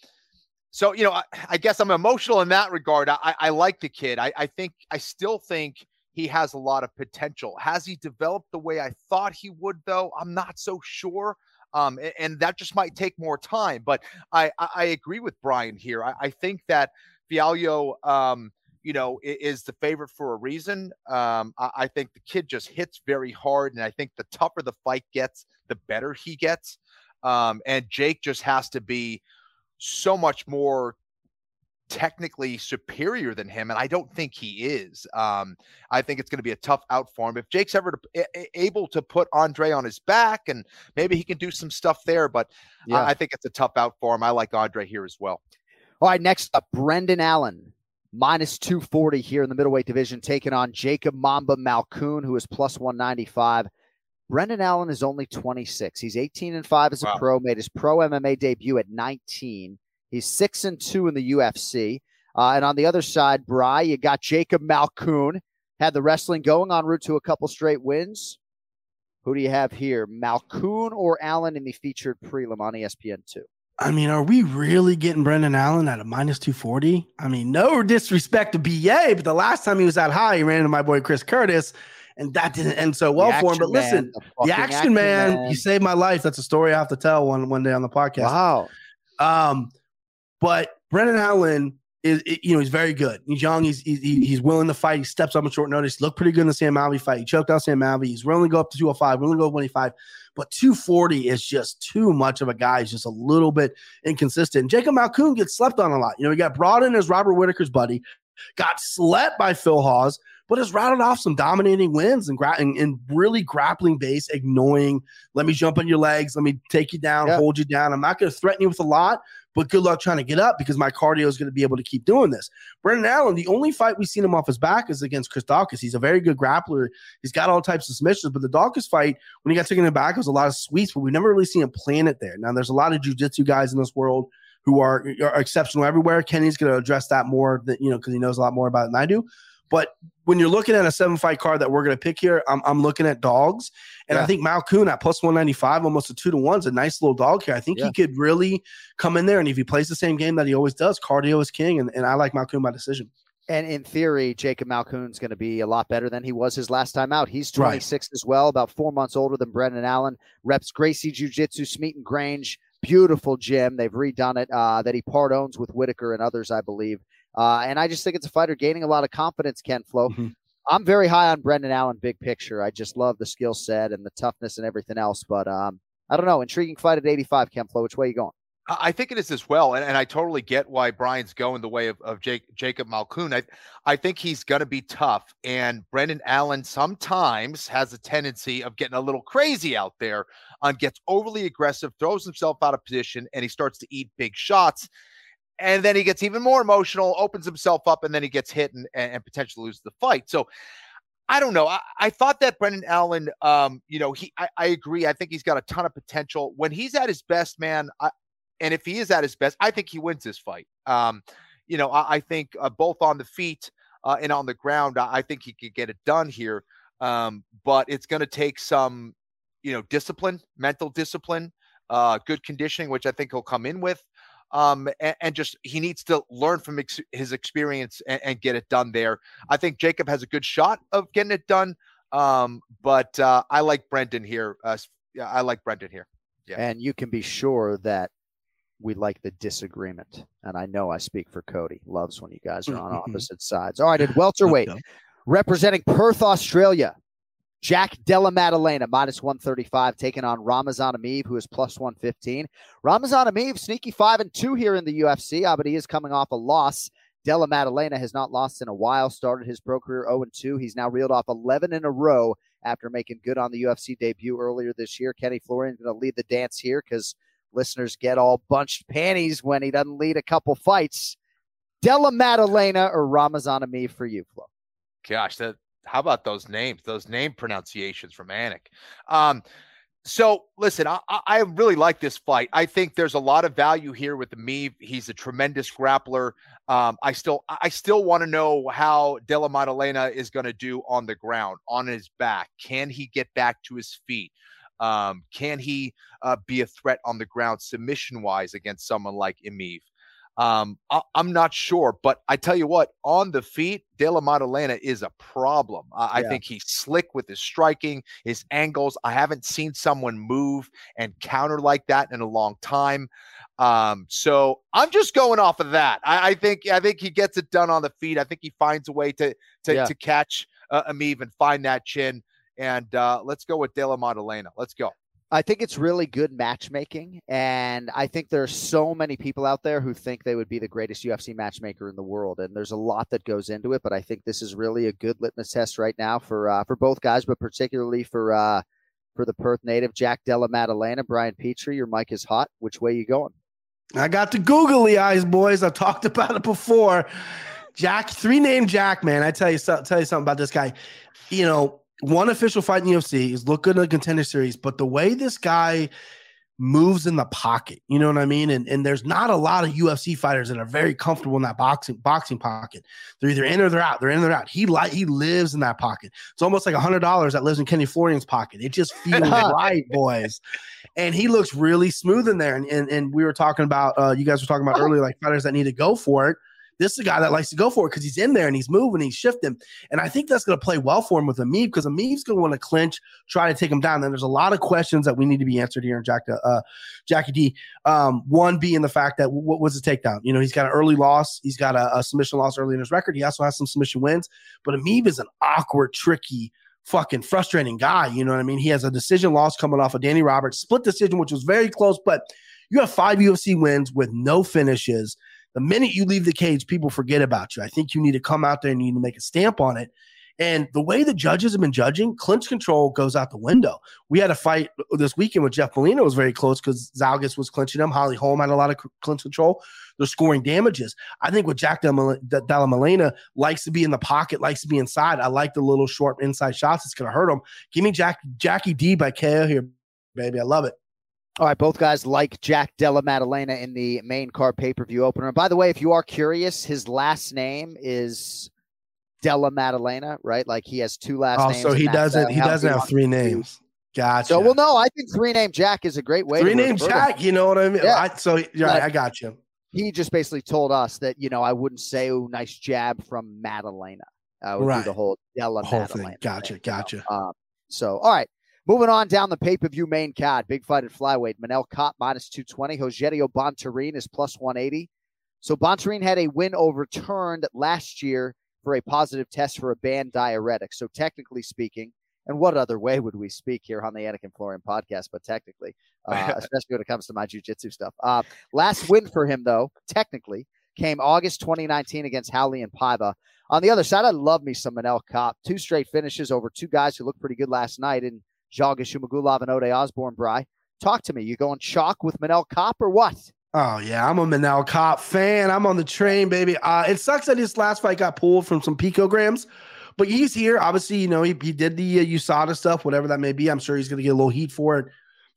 S10: so you know, I, I guess I'm emotional in that regard. I, I- I like the kid. I, I think I still think he has a lot of potential. Has he developed the way I thought he would, though? I'm not so sure. Um, and, that just might take more time. But I, I, agree with Brian here. I, I think that Fialho, um, you know, is the favorite for a reason. Um, I, I think the kid just hits very hard, and I think the tougher the fight gets, the better he gets. Um, and Jake just has to be so much more technically superior than him, and I don't think he is. Um, I think it's going to be a tough out for him. If Jake's ever to, a- able to put Andre on his back, and maybe he can do some stuff there, but
S9: Yeah.
S10: I, I think it's a tough out for him. I like Andre here as well.
S9: All right, next up, Brendan Allen, minus 240 here in the middleweight division, taking on Jacob Mamba Malkoon, who is plus 195. Brendan Allen is only 26. He's 18 and 5 as a
S10: Wow.
S9: pro, made his pro MMA debut at 19. He's 6 and 2 in the UFC. Uh, and on the other side, Bry, you got Jacob Malkoon, had the wrestling going on route to a couple straight wins. Who do you have here, Malkoon or Allen in the featured prelim on E ESPN2?
S13: I mean, are we really getting Brendan Allen at a minus 240? I mean, no disrespect to BA, but the last time he was that high, he ran into my boy Chris Curtis, and that didn't end so well for him. But
S9: Man,
S13: listen,
S9: the
S13: the action,
S9: Action
S13: man,
S9: Man.
S13: he saved my life. That's a story I have to tell one one day on the podcast.
S9: Wow.
S13: Um, but Brendan Allen is, you know, he's very good. He's young. He's he's, he's willing to fight. He steps up on short notice. He looked pretty good in the Sam Alvey fight. He choked out Sam Alvey. He's willing to go up to 205, willing to go up 185. But 240 is just too much of a guy. He's just a little bit inconsistent. Jacob Malkoon gets slept on a lot. You know, he got brought in as Robert Whitaker's buddy, got slept by Phil Hawes, but has rattled off some dominating wins and, gra- and, and really grappling base, ignoring, let me jump on your legs, let me take you down,
S9: Yeah.
S13: hold you down. I'm not going to threaten you with a lot, but good luck trying to get up because my cardio is going to be able to keep doing this. Brendan Allen, the only fight we've seen him off his back is against Chris Daukaus. He's a very good grappler. He's got all types of submissions, but the Daukaus fight, when he got taken back, it was a lot of sweeps, but we've never really seen him plan it there. Now, there's a lot of jujitsu guys in this world who are, are exceptional everywhere. Kenny's going to address that more, than, you know, because he knows a lot more about it than I do. But when you're looking at a seven fight card that we're going to pick here, I'm, I'm looking at dogs. And I
S9: Yeah.
S13: think Malkoon at plus 195, almost a two to one, is a nice little dog here. I think
S9: Yeah.
S13: he could really come in there. And if he plays the same game that he always does, cardio is king. And, and I like Malkoon by decision.
S9: And in theory, Jacob Malkoon's going to be a lot better than he was his last time out. He's
S13: Right.
S9: 26 as well, about four months older than Brendan Allen. Reps Gracie Jiu Jitsu, Smeaton Grange, beautiful gym. They've redone it uh, that he part owns with Whitaker and others, I believe. Uh, and I just think it's a fighter gaining a lot of confidence, Ken Flo.
S13: Mhm.
S9: I'm very high on Brendan Allen, big picture. I just love the skill set and the toughness and everything else. But um, I don't know. Intriguing fight at 85, Ken Flo. Which way you going?
S10: I I think it is as well, and, and I totally get why Brian's going the way of, of Jake, Jacob Malkoon. I, I think he's going to be tough, and Brendan Allen sometimes has a tendency of getting a little crazy out there, and gets overly aggressive, throws himself out of position, and he starts to eat big shots, and then he gets even more emotional, opens himself up, and then he gets hit and, and, potentially loses the fight. So. I don't know. I, I thought that Brendan Allen, um, you know, he I, I agree. I think he's got a ton of potential. When he's at his best, man, I, and if he is at his best, I think he wins this fight. Um, you know, I, I think uh, both on the feet uh, and on the ground, I, I think he could get it done here. Um, but it's going to take some, you know, discipline, mental discipline, uh, good conditioning, which I think he'll come in with. Um, and, and just he needs to learn from ex- his experience and, and get it done there. I think Jacob has a good shot of getting it done. Um, but uh, I like Brendan here. Uh, yeah, I like Brendan here. Yeah.
S9: And you can be sure that we like the disagreement. And I know I speak for Cody. Loves when you guys are on opposite sides. All right, at welterweight, representing Perth, Australia, Jack Della Maddalena, minus 135, taking on Ramazan Emeev, who is plus 115. Ramazan Emeev, sneaky 5 and 2 here in the UFC, uh, but he is coming off a loss. Della Maddalena has not lost in a while, started his pro career 0 and 2. He's now reeled off 11 in a row after making good on the UFC debut earlier this year. Kenny Florian's going to lead the dance here because listeners get all bunched panties when he doesn't lead a couple fights. Della Maddalena or Ramazan Emeev for you, Flo?
S10: Gosh, that how about those names? Those name pronunciations from Anik. Um, so listen, I, I- really like this fight. I think there's a lot of value here with Emeev. He's a tremendous grappler. Um, I still, I still want to know how Della Maddalena is going to do on the ground, on his back. Can he get back to his feet? Um, can he uh, be a threat on the ground, submission wise, against someone like Emeev? Um, I, am not sure, but I tell you what, on the feet, Della Maddalena is a problem. I, I think he's slick with his striking, his angles. I haven't seen someone move and counter like that in a long time. Um, so I'm just going off of that. I, I think I think he gets it done on the feet. I think he finds a way to to,
S9: Yeah.
S10: to catch uh, Emeev and find that chin. And uh, let's go with Della Maddalena. Let's go.
S9: I think it's really good matchmaking. And I think there's so many people out there who think they would be the greatest UFC matchmaker in the world. And there's a lot that goes into it. But I think this is really a good litmus test right now for uh, for both guys, but particularly for uh, for the Perth native, Jack Della Maddalena, Brian Petrie. Your mic is hot. Which way you going?
S13: I got the googly eyes, boys. I've talked about it before. Jack, three name Jack, man. I tell you, so- tell you something about this guy. You know, one official fight in the UFC. He's looked good in the contender series, but the way this guy moves in the pocket, you know what I mean? And and there's not a lot of UFC fighters that are very comfortable in that boxing boxing pocket. They're either in or they're out. They're in or they're out. He like he lives in that pocket. It's almost like a hundred dollars that lives in Kenny Florian's pocket. It just feels right, boys. And he looks really smooth in there. And and, and we were talking about uh you guys were talking about earlier, like fighters that need to go for it. This is a guy that likes to go for it because he's in there and he's moving, he's shifting. And I think that's going to play well for him with Emeev because Emeev's going to want to clinch, try to take him down. And there's a lot of questions that we need to be answered here in Jack, uh, Jackie D. Um, one being the fact that what was the takedown? You know, he's got an early loss, he's got a, a submission loss early in his record. He also has some submission wins, but Emeev is an awkward, tricky, fucking frustrating guy. You know what I mean? He has a decision loss coming off of Danny Roberts, split decision, which was very close, but you have five UFC wins with no finishes. The minute you leave the cage, people forget about you. I think you need to come out there and you need to make a stamp on it. And the way the judges have been judging, clinch control goes out the window. We had a fight this weekend with Jeff Molina. Was very close because Zhalgas was clinching him. Holly Holm had a lot of clinch control. They're scoring damages. I think with Jack Della Molina likes to be in the pocket, likes to be inside. I like the little short inside shots. It's going to hurt him. Give me Jack Jackie D by KO here, baby. I love it.
S9: All right, both guys like Jack Della Maddalena in the main card pay per view opener. And by the way, if you are curious, his last name is Della Maddalena, right? Like he has two last
S13: oh,
S9: names.
S13: so he doesn't he doesn't have three names. Gotcha.
S9: So well, no, I think three name Jack is a great way.
S13: Three name Jack, you know what I mean?
S9: Yeah.
S13: I, so yeah, I got you.
S9: He just basically told us that you know I wouldn't say oh nice jab from Maddalena. I would
S13: Right.
S9: do the whole Della
S13: Whole
S9: Maddalena.
S13: thing. Gotcha. Gotcha.
S9: Um, so, all right. Moving on down the pay per view main card, big fight at flyweight. Manel Kopp minus 220. Rogerio Bontorin is plus 180. So, Bontorin had a win overturned last year for a positive test for a banned diuretic. So, technically speaking, and what other way would we speak here on the Anik and Florian podcast? But technically, uh, especially when it comes to my jujitsu stuff. Uh, last win for him, though, technically, came August 2019 against Raulian Paiva. On the other side, I love me some Manel Kopp. Two straight finishes over two guys who looked pretty good last night in Zhumagulov and Ode Osborne. Bry, talk to me. You going chalk with Manel Kopp or what?
S13: Oh yeah, I'm a Manel Kopp fan. I'm on the train, baby. Uh, it sucks that his last fight got pulled from some picograms, but he's here. Obviously, you know he, he did the uh, USADA stuff, whatever that may be. I'm sure he's going to get a little heat for it.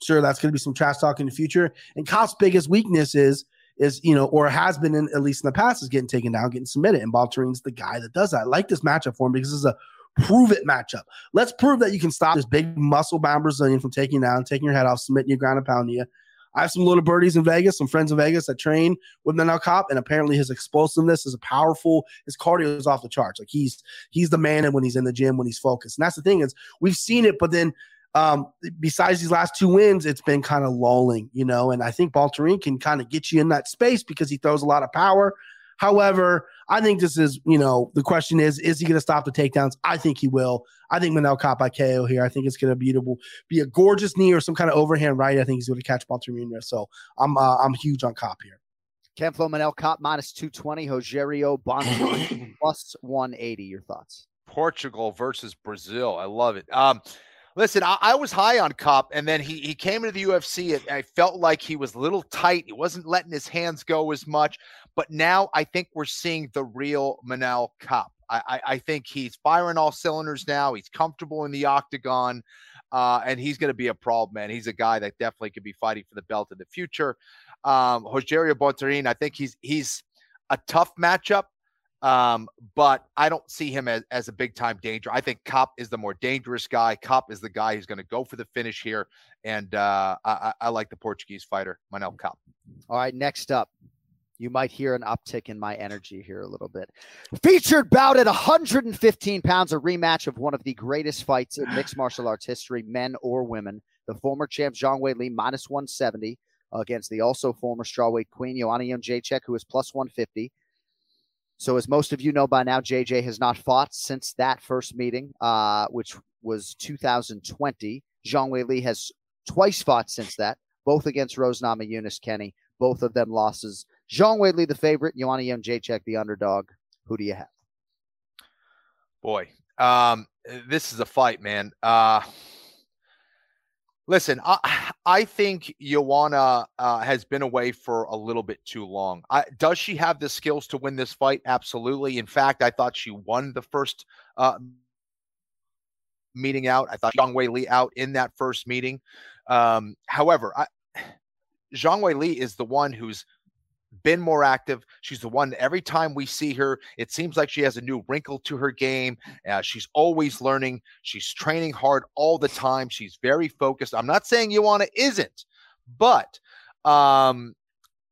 S13: Sure, that's going to be some trash talk in the future. And Kopp's biggest weakness is is you know, or has been in at least in the past, is getting taken down, getting submitted. And Bontorin's the guy that does that. I like this matchup for him because is a prove it matchup. Let's prove that you can stop this big muscle bound Brazilian from taking down, taking your head off, submitting you, ground and pounding you. I have some little birdies in Vegas, some friends in Vegas that train with Manel Kopp, and apparently his explosiveness is a powerful. His cardio is off the charts. Like he's he's the man when he's in the gym when he's focused. And that's the thing is we've seen it, but then um, besides these last two wins, it's been kind of lulling, you know. And I think Bontorin can kind of get you in that space because he throws a lot of power. However, I think this is, you know, the question is, is he going to stop the takedowns? I think he will. I think Manel Kopp by KO here. I think it's going to be, be a gorgeous knee or some kind of overhand right. I think he's going to catch Bontorin there. So I'm uh, I'm huge on Kopp here.
S9: Ken Flo Manel Kopp minus 220. Rogerio Bontorin plus 180. Your thoughts?
S10: Portugal versus Brazil. I love it. Um, listen, I, I was high on Kopp, and then he he came into the UFC. And I felt like he was a little tight. He wasn't letting his hands go as much. But now I think we're seeing the real Manel Kopp. I, I, I think he's firing all cylinders now. He's comfortable in the octagon. Uh, and he's going to be a problem, man. He's a guy that definitely could be fighting for the belt in the future. Um, Rogerio Bontorin, I think he's he's a tough matchup. Um, but I don't see him as, as a big time danger. I think Kopp is the more dangerous guy. Kopp is the guy who's going to go for the finish here. And uh, I, I like the Portuguese fighter, Manel Kopp.
S9: All right, next up, you might hear an uptick in my energy here a little bit. Featured bout at 115 pounds, a rematch of one of the greatest fights in mixed martial arts history, men or women. The former champ Zhang Weili minus 170 against the also former strawweight queen Joanna Jedrzejczyk, who is plus 150. So, as most of you know by now, JJ has not fought since that first meeting, uh, which was 2020. Zhang Weili has twice fought since that, both against Rose Namajunas Kenny. Both of them losses. Zhang Weili, the favorite. Joanna Jedrzejczyk, the underdog. Who do you have?
S10: Boy, um, this is a fight, man. Uh, listen, I, I think Joanna uh, has been away for a little bit too long. I, does she have the skills to win this fight? Absolutely. In fact, I thought she won the first uh, meeting out. I thought Zhang Weili out in that first meeting. Um, however, I, Zhang Weili is the one who's been more active. She's the one every time we see her, it seems like she has a new wrinkle to her game. Uh, she's always learning. She's training hard all the time. She's very focused. I'm not saying Joanna isn't, but um,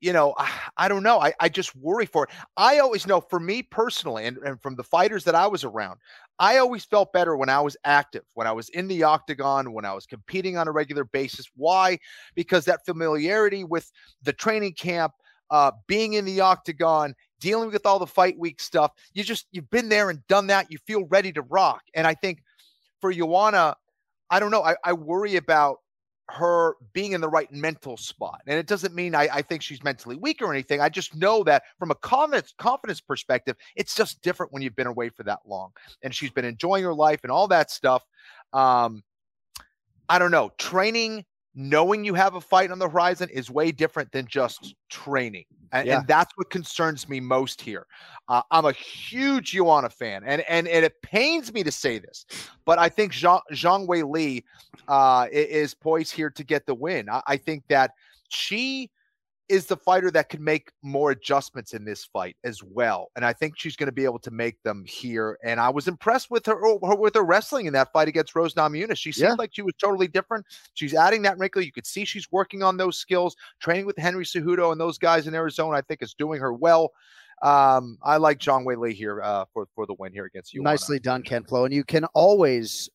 S10: you know, I, I don't know. I, I just worry for it. I always know for me personally, and, and from the fighters that I was around, I always felt better when I was active, when I was in the octagon, when I was competing on a regular basis. Why? Because that familiarity with the training camp, uh, being in the octagon, dealing with all the fight week stuff. You just you've been there and done that. You feel ready to rock. And I think for Joanna, I don't know. I, I worry about her being in the right mental spot. And it doesn't mean I, I, think she's mentally weak or anything. I just know that from a confidence, confidence perspective, it's just different when you've been away for that long. And she's been enjoying her life and all that stuff. Um, I don't know. Training knowing you have a fight on the horizon is way different than just training. And, yeah. and that's what concerns me most here. Uh, I'm a huge Joanna fan, and, and, and it pains me to say this, but I think Zhang, Zhang Weili uh, is poised here to get the win. I, I think that she is the fighter that can make more adjustments in this fight as well. And I think she's going to be able to make them here. And I was impressed with her, her with her wrestling in that fight against Rose Namajunas. She seemed yeah. like she was totally different. She's adding that wrinkle. You could see she's working on those skills. Training with Henry Cejudo and those guys in Arizona, I think, is doing her well. Um, I like Zhang Weili here uh, for for the win here against you.
S9: Nicely done, Ken Flo. And you can always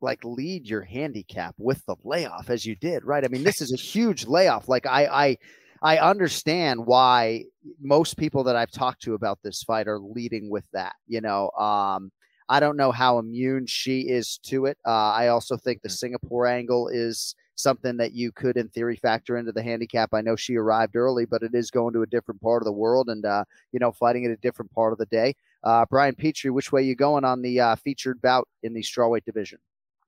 S9: like lead your handicap with the layoff as you did, right? I mean, this is a huge layoff. Like I I I understand why most people that I've talked to about this fight are leading with that. You know, um, I don't know how immune she is to it. Uh, I also think the mm. Singapore angle is something that you could, in theory, factor into the handicap. I know she arrived early, but it is going to a different part of the world and, uh, you know, fighting at a different part of the day. Uh, Brian Petrie, which way you going on the uh, featured bout in the strawweight division?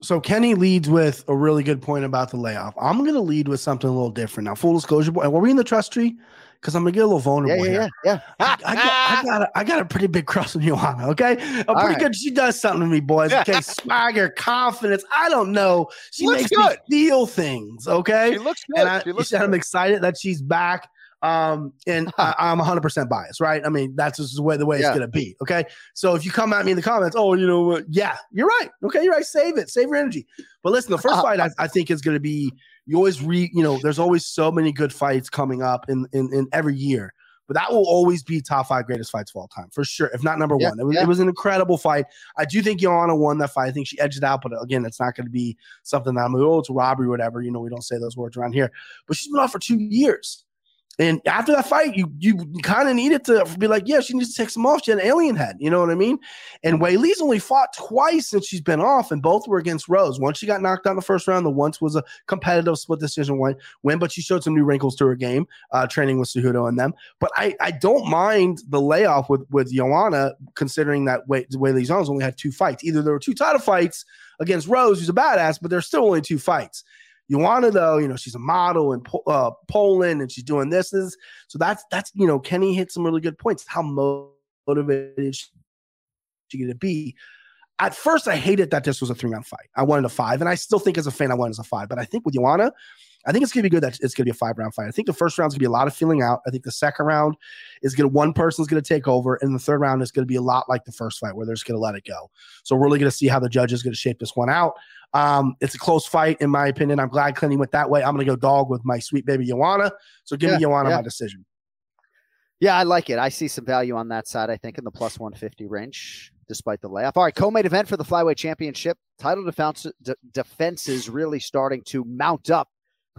S13: So Kenny leads with a really good point about the layoff. I'm going to lead with something a little different now. Full disclosure, boy, were we in the trust tree? Because I'm gonna get a little vulnerable
S9: yeah, yeah,
S13: here.
S9: Yeah,
S13: yeah. I, I, got, I, got, a, I got a pretty big crush on Joanna. Okay, a All pretty right. good. She does something to me, boys. Okay, swagger, confidence. I don't know. She, she makes good. me feel things. Okay,
S10: she looks good.
S13: And I,
S10: she looks
S13: good. I'm excited that she's back. Um, and I, am 100% biased, right? I mean, that's just the way the way yeah. it's gonna be. Okay, so if you come at me in the comments, oh, you know what? Yeah, you're right. Okay, you're right. Save it. Save your energy. But listen, the first uh, fight I, I think is gonna be. You always re, you know, there's always so many good fights coming up in in, in every year but that will always be top five greatest fights of all time for sure, if not number yeah, one. It was, yeah. it was, an incredible fight. I do think Joanna won that fight. I think she edged out, but again, it's not going to be something that I'm like, oh, it's a robbery or whatever. You know, we don't say those words around here. But she's been off for two years. And after that fight, you you kind of needed to be like, yeah, she needs to take some off. She had an alien head, you know what I mean? And Weili's only fought twice since she's been off, and both were against Rose. Once she got knocked out in the first round, the once was a competitive split decision win, win but she showed some new wrinkles to her game, uh, training with Cejudo and them. But I, I don't mind the layoff with with Joanna, considering that Wei, Weili Zhang's only had two fights. Either there were two title fights against Rose, who's a badass, but there's still only two fights. Joanna, though, you know, she's a model in uh, Poland and she's doing this. this. So that's, that's, you know, Kenny hit some really good points. How motivated she to be. At first, I hated that this was a three round fight. I wanted a five, and I still think as a fan, I wanted as a five. But I think with Joanna, I think it's gonna be good that it's gonna be a five round fight. I think the first round is gonna be a lot of feeling out. I think the second round is gonna one person's gonna take over, and the third round is gonna be a lot like the first fight where they're just gonna let it go. So we're really gonna see how the judges gonna shape this one out. Um, it's a close fight, in my opinion. I'm glad Clinton went that way. I'm going to go dog with my sweet baby Joanna. So give yeah, me Joanna yeah. my decision.
S9: Yeah, I like it. I see some value on that side, I think, in the plus 150 range, despite the layoff. All right, co main event for the Flyweight Championship. Title defense, d- defenses really starting to mount up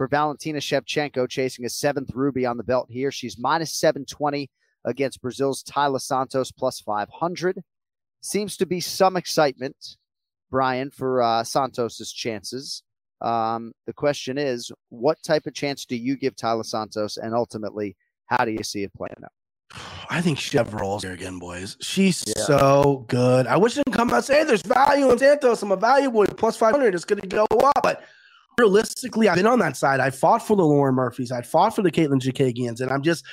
S9: for Valentina Shevchenko, chasing a seventh ruby on the belt here. She's minus 720 against Brazil's Taila Santos, plus 500. Seems to be some excitement Brian, for uh, Santos's chances. Um, the question is, what type of chance do you give Taila Santos, and ultimately, how do you see it playing out?
S13: I think Chev rolls here again, boys. She's yeah. so good. I wish it didn't come out and say, hey, there's value in Santos. I'm a value boy. plus 500. It's going to go up. But realistically, I've been on that side. I fought for the Lauren Murphys. I fought for the Katlyn Chookagians. And I'm just,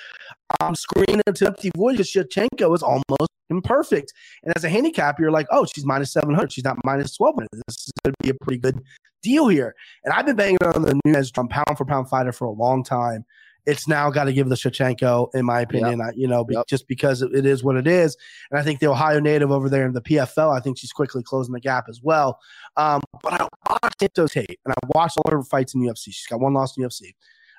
S13: I'm screaming into empty void because Shevchenko is almost imperfect. And as a handicap, you're like, oh, she's minus 700. She's not minus 1200. This is going to be a pretty good deal here. And I've been banging on the Nunes from pound for pound fighter for a long time. It's now got to give the Shevchenko, in my opinion, yep. you know, yep. just because it is what it is. And I think the Ohio native over there in the PFL, I think she's quickly closing the gap as well. Um, but I watched Tinto tape and I watched all her fights in UFC. She's got one loss in UFC.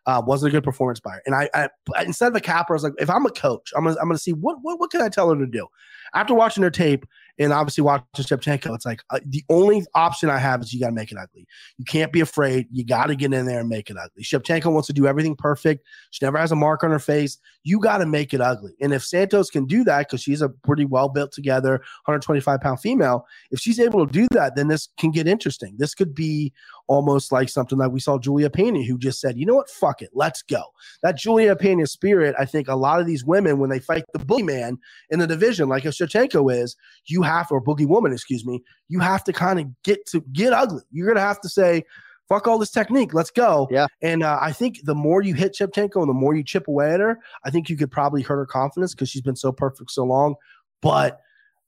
S13: Uh, wasn't a good performance by her. And I, I, instead of a capper, I was like, if I'm a coach, I'm gonna, I'm gonna see what, what what can I tell her to do. After watching her tape, and obviously watching Shevchenko, it's like uh, the only option I have is you got to make it ugly. You can't be afraid. You got to get in there and make it ugly. Shevchenko wants to do everything perfect. She never has a mark on her face. You got to make it ugly. And if Santos can do that, because she's a pretty well built together, 125 pound female, if she's able to do that, then this can get interesting. This could be almost like something like we saw Julia Pena, who just said, you know what, fuck it, let's go. That Julia Pena spirit, I think a lot of these women, when they fight the boogeyman in the division, like a Shevchenko is, you have, or boogie woman, excuse me, you have to kind of get to get ugly. You're going to have to say, fuck all this technique, let's go.
S9: Yeah.
S13: And uh, I think the more you hit Shevchenko and the more you chip away at her, I think you could probably hurt her confidence because she's been so perfect so long. But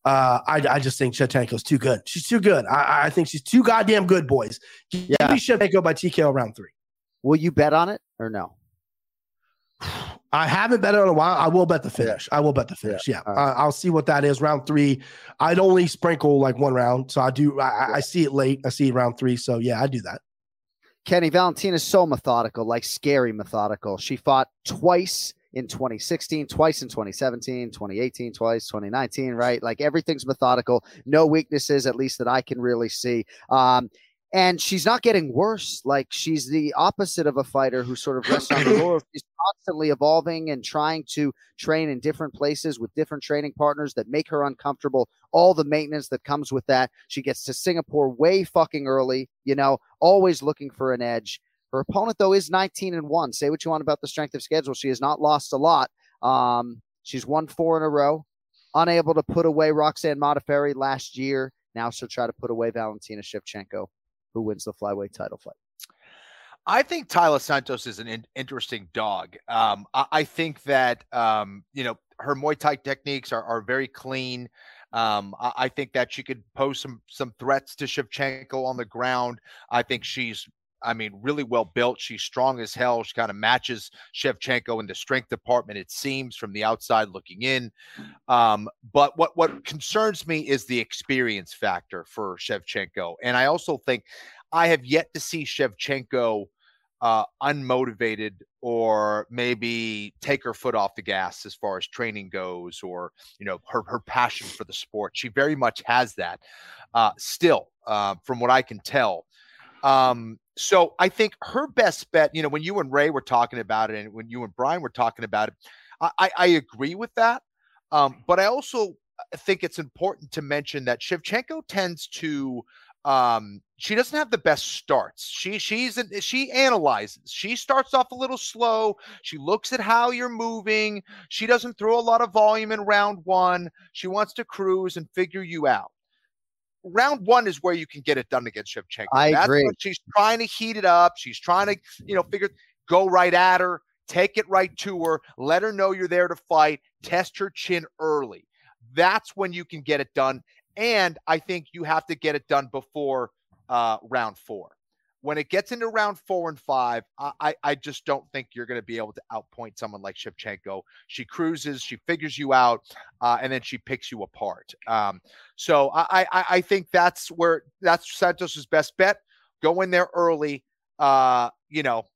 S13: uh, I, I just think Shevchenko's too good. She's too good. I, I think she's too goddamn good, boys. Give
S9: Yeah.
S13: me Shevchenko by TKO round three.
S9: Will you bet on it or no?
S13: I haven't bet it in a while. I will bet the finish. I will bet the finish. Yeah, Uh, I'll see what that is. Round three. I'd only sprinkle like one round, so I do. I, I- I see it late. I see round three. So yeah, I do that.
S9: Kenny Valentina is so methodical, like scary methodical. She fought twice in 2016, twice in 2017, 2018, twice 2019, right? Like everything's methodical. No weaknesses, at least that I can really see. Um, and she's not getting worse. Like she's the opposite of a fighter who sort of rests on the laurels. She's constantly evolving and trying to train in different places with different training partners that make her uncomfortable. All the maintenance that comes with that. She gets to Singapore way fucking early, you know, always looking for an edge. Her opponent, though, is 19 and 1. Say what you want about the strength of schedule. She has not lost a lot. Um, she's won four in a row, unable to put away Roxanne Modafferi last year. Now she'll try to put away Valentina Shevchenko, who wins the flyweight title fight.
S10: I think Taila Santos is an in- interesting dog. Um, I, I think that um, you know her Muay Thai techniques are, are very clean. Um, I, I think that she could pose some some threats to Shevchenko on the ground. I think she's, I mean, really well built. She's strong as hell. She kind of matches Shevchenko in the strength department. It seems from the outside looking in. Um, but what what concerns me is the experience factor for Shevchenko, and I also think I have yet to see Shevchenko uh, unmotivated or maybe take her foot off the gas as far as training goes, or you know her her passion for the sport. She very much has that uh, still, uh, from what I can tell. Um, so I think her best bet, you know, when you and Ray were talking about it, and when you and Brian were talking about it, I, I, agree with that. Um, but I also think it's important to mention that Shevchenko tends to um she doesn't have the best starts. She she's an, she analyzes. She starts off a little slow. She looks at how you're moving. She doesn't throw a lot of volume in round one. She wants to cruise and figure you out round one is where you can get it done against Shevchenko.
S9: I
S10: That's
S9: agree.
S10: she's trying to heat it up. She's trying to, you know, figure go right at her, take it right to her, let her know you're there to fight, test her chin early. That's when you can get it done. And I think you have to get it done before uh, round four. When it gets into round four and five, I, I, just don't think you're going to be able to outpoint someone like Shevchenko. She cruises, she figures you out, uh, and then she picks you apart. Um, so I, I, I think that's where that's Santos's best bet. Go in there early, uh, you know,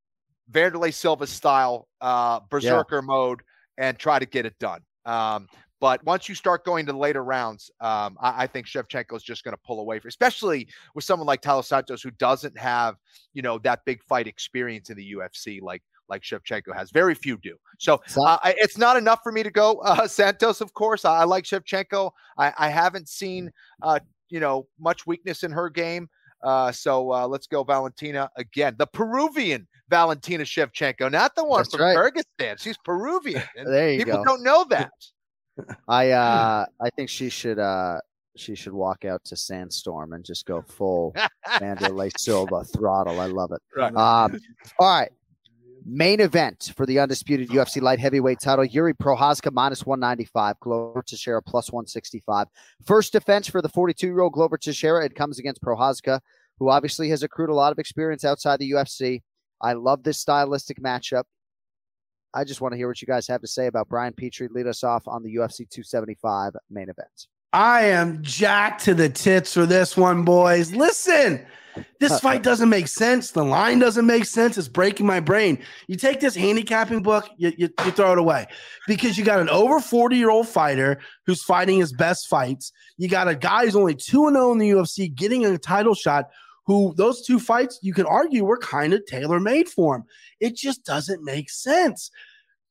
S10: Wanderlei Silva style, uh, berserker mode, and try to get it done. Um, but once you start going to later rounds, um, I, I think Shevchenko is just going to pull away, for, especially with someone like Taila Santos who doesn't have, you know, that big fight experience in the UFC like like Shevchenko has. Very few do. So uh, I- it's not enough for me to go uh, Santos. Of course, I, I like Shevchenko. I, I haven't seen, uh, you know, much weakness in her game. Uh, so uh, let's go Valentina again, the Peruvian Valentina Shevchenko, not the one
S9: That's
S10: from
S9: right.
S10: Kyrgyzstan. She's Peruvian.
S9: There you
S10: people
S9: go.
S10: don't know that.
S9: I uh I think she should uh she should walk out to Sandstorm and just go full Wanderlei Silva throttle. I love it.
S10: Right.
S9: Um, all right. Main event for the undisputed UFC light heavyweight title: Yuri Prochazka minus one ninety five, Glover Teixeira plus one sixty five. First defense for the forty two year old Glover Teixeira. It comes against Prochazka, who obviously has accrued a lot of experience outside the UFC. I love this stylistic matchup. I just want to hear what you guys have to say about Brian Petrie. Lead us off on the UFC 275 main event.
S13: I am jacked to the tits for this one, boys. Listen, this fight doesn't make sense. The line doesn't make sense. It's breaking my brain. You take this handicapping book, you, you, you throw it away because you got an over 40 year old fighter who's fighting his best fights. You got a guy who's only 2 0 in the UFC getting a title shot. Who those two fights you can argue were kind of tailor made for him. It just doesn't make sense.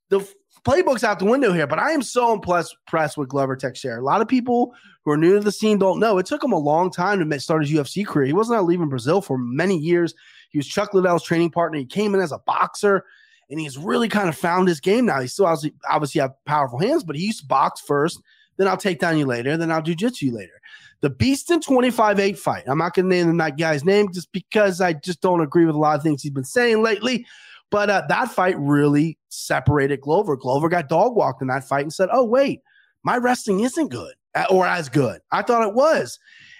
S13: The playbook's out the window here, but I am so impressed, impressed with Glover Teixeira. A lot of people who are new to the scene don't know. It took him a long time to start his UFC career. He wasn't out leaving Brazil for many years. He was Chuck Liddell's training partner. He came in as a boxer, and he's really kind of found his game now. He still obviously, obviously have powerful hands, but he used to box first. Then I'll take down you later. Then I'll jujitsu you later. The Beast Beaston 25 8 fight. I'm not going to name that guy's name just because I just don't agree with a lot of things he's been saying lately. But uh, that fight really separated Glover. Glover got dog walked in that fight and said, "Oh wait, my wrestling isn't good or as good. I thought it was."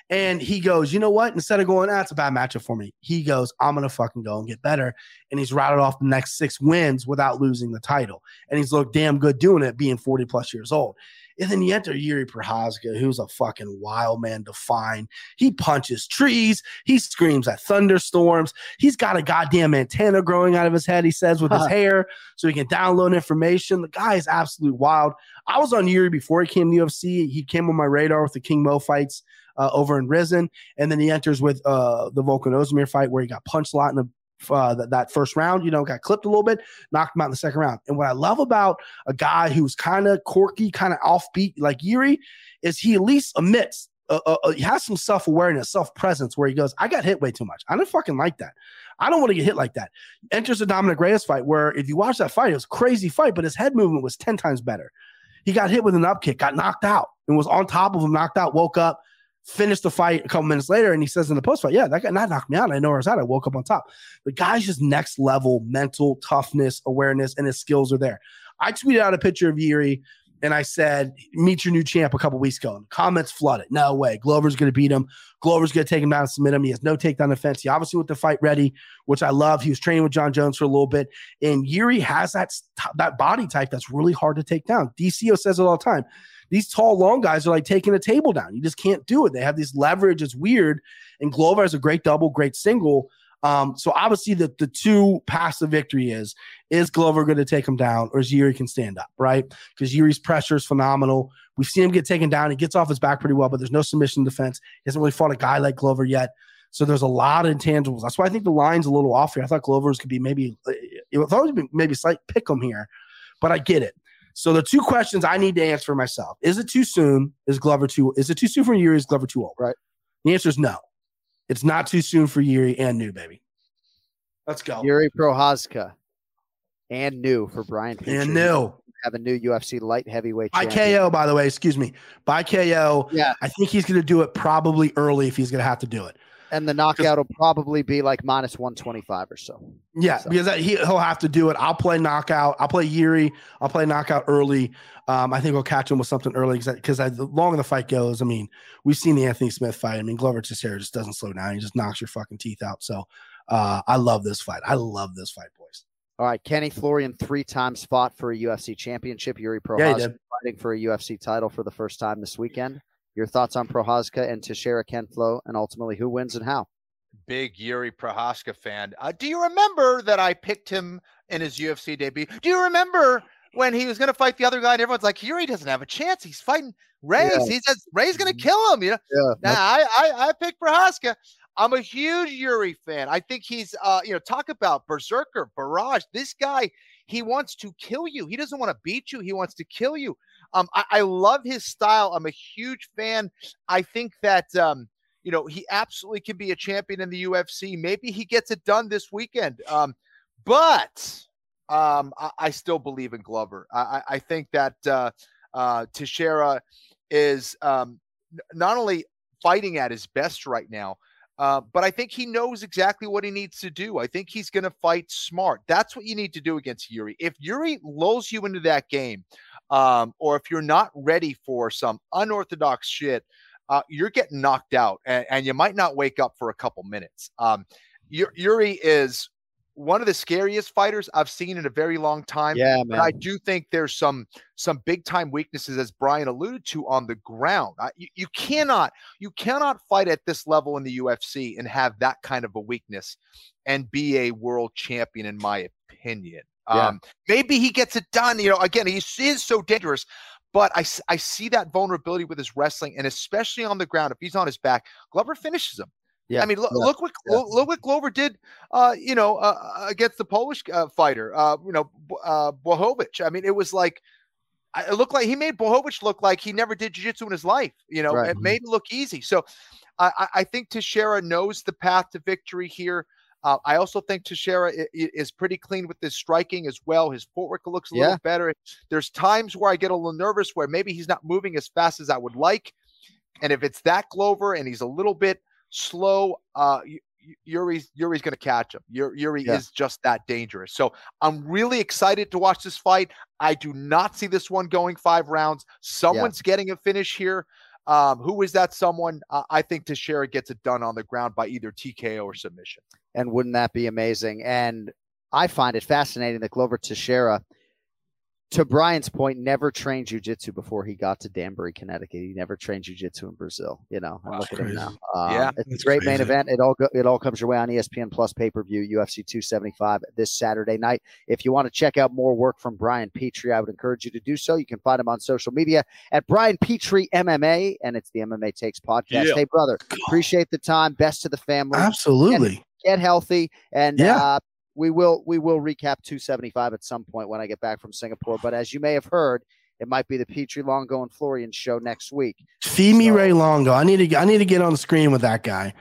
S13: And he goes, you know what? Instead of going, that's ah, a bad matchup for me. He goes, I'm gonna fucking go and get better. And he's routed off the next six wins without losing the title. And he's looked damn good doing it, being 40 plus years old. And then you enter Yuri Prochazka, who's a fucking wild man to find. He punches trees. He screams at thunderstorms. He's got a goddamn antenna growing out of his head, he says, with his hair, so he can download information. The guy is absolutely wild. I was on Yuri before he came to UFC. He came on my radar with the King Mo fights uh, over in Rizin. And then he enters with uh, the Volkan Oezdemir fight where he got punched a lot in the uh, that, that first round, you know, got clipped a little bit, knocked him out in the second round. And what I love about a guy who's kind of quirky, kind of offbeat like Yuri is he at least admits, uh, uh, uh he has some self awareness, self presence where he goes, I got hit way too much. I don't fucking like that. I don't want to get hit like that. Enters the Dominick Reyes fight where if you watch that fight, it was crazy fight, but his head movement was 10 times better. He got hit with an up kick, got knocked out, and was on top of him, knocked out, woke up, finished the fight a couple minutes later, and he says in the post fight, "Yeah, that guy not knocked me out. I know where I was at. I woke up on top." The guy's just next level mental toughness, awareness, and his skills are there. I tweeted out a picture of Yuri and I said, "Meet your new champ" a couple weeks ago. And comments flooded. No way. Glover's going to beat him. Glover's going to take him down and submit him. He has no takedown defense. He obviously with the fight ready, which I love. He was training with Jon Jones for a little bit, and Yuri has that that body type that's really hard to take down. DCO says it all the time these tall, long guys are like taking a table down. You just can't do it. They have this leverage. It's weird. And Glover has a great double, great single. Um, so obviously the the two paths to victory is is Glover going to take him down or is Yuri can stand up, right? Because Yuri's pressure is phenomenal. We've seen him get taken down. He gets off his back pretty well, but there's no submission defense. He hasn't really fought a guy like Glover yet. So there's a lot of intangibles. That's why I think the line's a little off here. I thought Glover's could be maybe, I thought it would be maybe slight pick him here, but I get it. So the two questions I need to answer myself: Is it too soon? Is Glover too? Is it too soon for Yuri? Is Glover too old? Right. The answer is no. It's not too soon for Yuri and new baby. Let's go.
S9: Yuri Prochazka and new for Brian.
S13: And new
S9: have a new UFC light heavyweight.
S13: By champion. KO, by the way, excuse me. By KO.
S9: Yeah.
S13: I think he's going to do it probably early if he's going to have to do it
S9: and the knockout will probably be like minus 125 or so.
S13: Yeah, so. because he, will have to do it. I'll play knockout. I'll play Yuri. I'll play knockout early. Um, I think we'll catch him with something early because the longer the fight goes, I mean, we've seen the Anthony Smith fight. I mean, Glover Teixeira just doesn't slow down. He just knocks your fucking teeth out. So uh, I love this fight. I love this fight, boys.
S9: All right, Kenny Florian three times fought for a UFC championship. Yuri Pro yeah, fighting for a UFC title for the first time this weekend. Your thoughts on Prochazka and Teixeira Ken Flo, and ultimately who wins and how?
S10: Big Yuri Prochazka fan. Uh, do you remember that I picked him in his UFC debut? Do you remember when he was going to fight the other guy and everyone's like, Yuri doesn't have a chance. He's fighting Reyes. Yeah. He says Reyes going to kill him. You know, yeah. Nah, I, I, I picked Prochazka. I'm a huge Yuri fan. I think he's, uh, you know, talk about berserker, barrage. This guy, he wants to kill you. He doesn't want to beat you. He wants to kill you. Um, I, I love his style. I'm a huge fan. I think that, um, you know, he absolutely can be a champion in the UFC. Maybe he gets it done this weekend. Um, but um, I, I, still believe in Glover. I, I think that uh, uh, Teixeira is um, not only fighting at his best right now, uh, but I think he knows exactly what he needs to do. I think he's going to fight smart. That's what you need to do against Yuri. If Yuri lulls you into that game, um, or if you're not ready for some unorthodox shit, uh, you're getting knocked out, and, and, you might not wake up for a couple minutes. Um, Yuri is one of the scariest fighters I've seen in a very long time.
S9: Yeah,
S10: But I do think there's some some big time weaknesses, as Brian alluded to, on the ground. I, you, you cannot you cannot fight at this level in the UFC and have that kind of a weakness and be a world champion, in my opinion.
S9: Yeah.
S10: Um, maybe he gets it done. You know, again, he is so dangerous. But I, I see that vulnerability with his wrestling, and especially on the ground. If he's on his back, Glover finishes him.
S9: Yeah.
S10: I mean, look,
S9: yeah.
S10: look what look, look what Glover did, uh, you know, uh, against the Polish uh, fighter, uh, you know, uh, Blachowicz. I mean, it was like it looked like he made Blachowicz look like he never did jiu-jitsu in his life. You know,
S9: Right.
S10: it made it look easy. So I, I- think Teixeira knows the path to victory here. Uh, I also think Teixeira is pretty clean with his striking as well. His footwork looks a little better. There's times where I get a little nervous where maybe he's not moving as fast as I would like. And if it's that Glover and he's a little bit slow, uh, Yuri's Yuri's going to catch him. Yuri, Yuri
S9: Yeah.
S10: is just that dangerous. So I'm really excited to watch this fight. I do not see this one going five rounds. Someone's getting a finish here. Um, who is that someone? Uh, I think Teixeira gets it done on the ground by either TKO or submission.
S9: And wouldn't that be amazing? And I find it fascinating that Glover Teixeira, to Brian's point, never trained jujitsu before he got to Danbury, Connecticut. He never trained jujitsu in Brazil. You know,
S10: Wow.
S9: look at him now. Um,
S10: Yeah,
S9: it's a
S13: that's
S9: great main event. It all go, it all comes your way on ESPN Plus pay per view UFC 275 this Saturday night. If you want to check out more work from Brian Petrie, I would encourage you to do so. You can find him on social media at Brian Petrie MMA, and it's the MMA Takes podcast.
S4: Yeah.
S9: Hey, brother, appreciate the time. Best to the family
S13: Absolutely.
S9: get healthy and
S13: Yeah.
S9: uh, we will we will recap 275 at some point when I get back from Singapore. But as you may have heard, it might be the Petrie Longo and Florian show next week.
S13: Feed me
S9: So-
S13: Ray Longo. I need to. I need to get on the screen with that guy.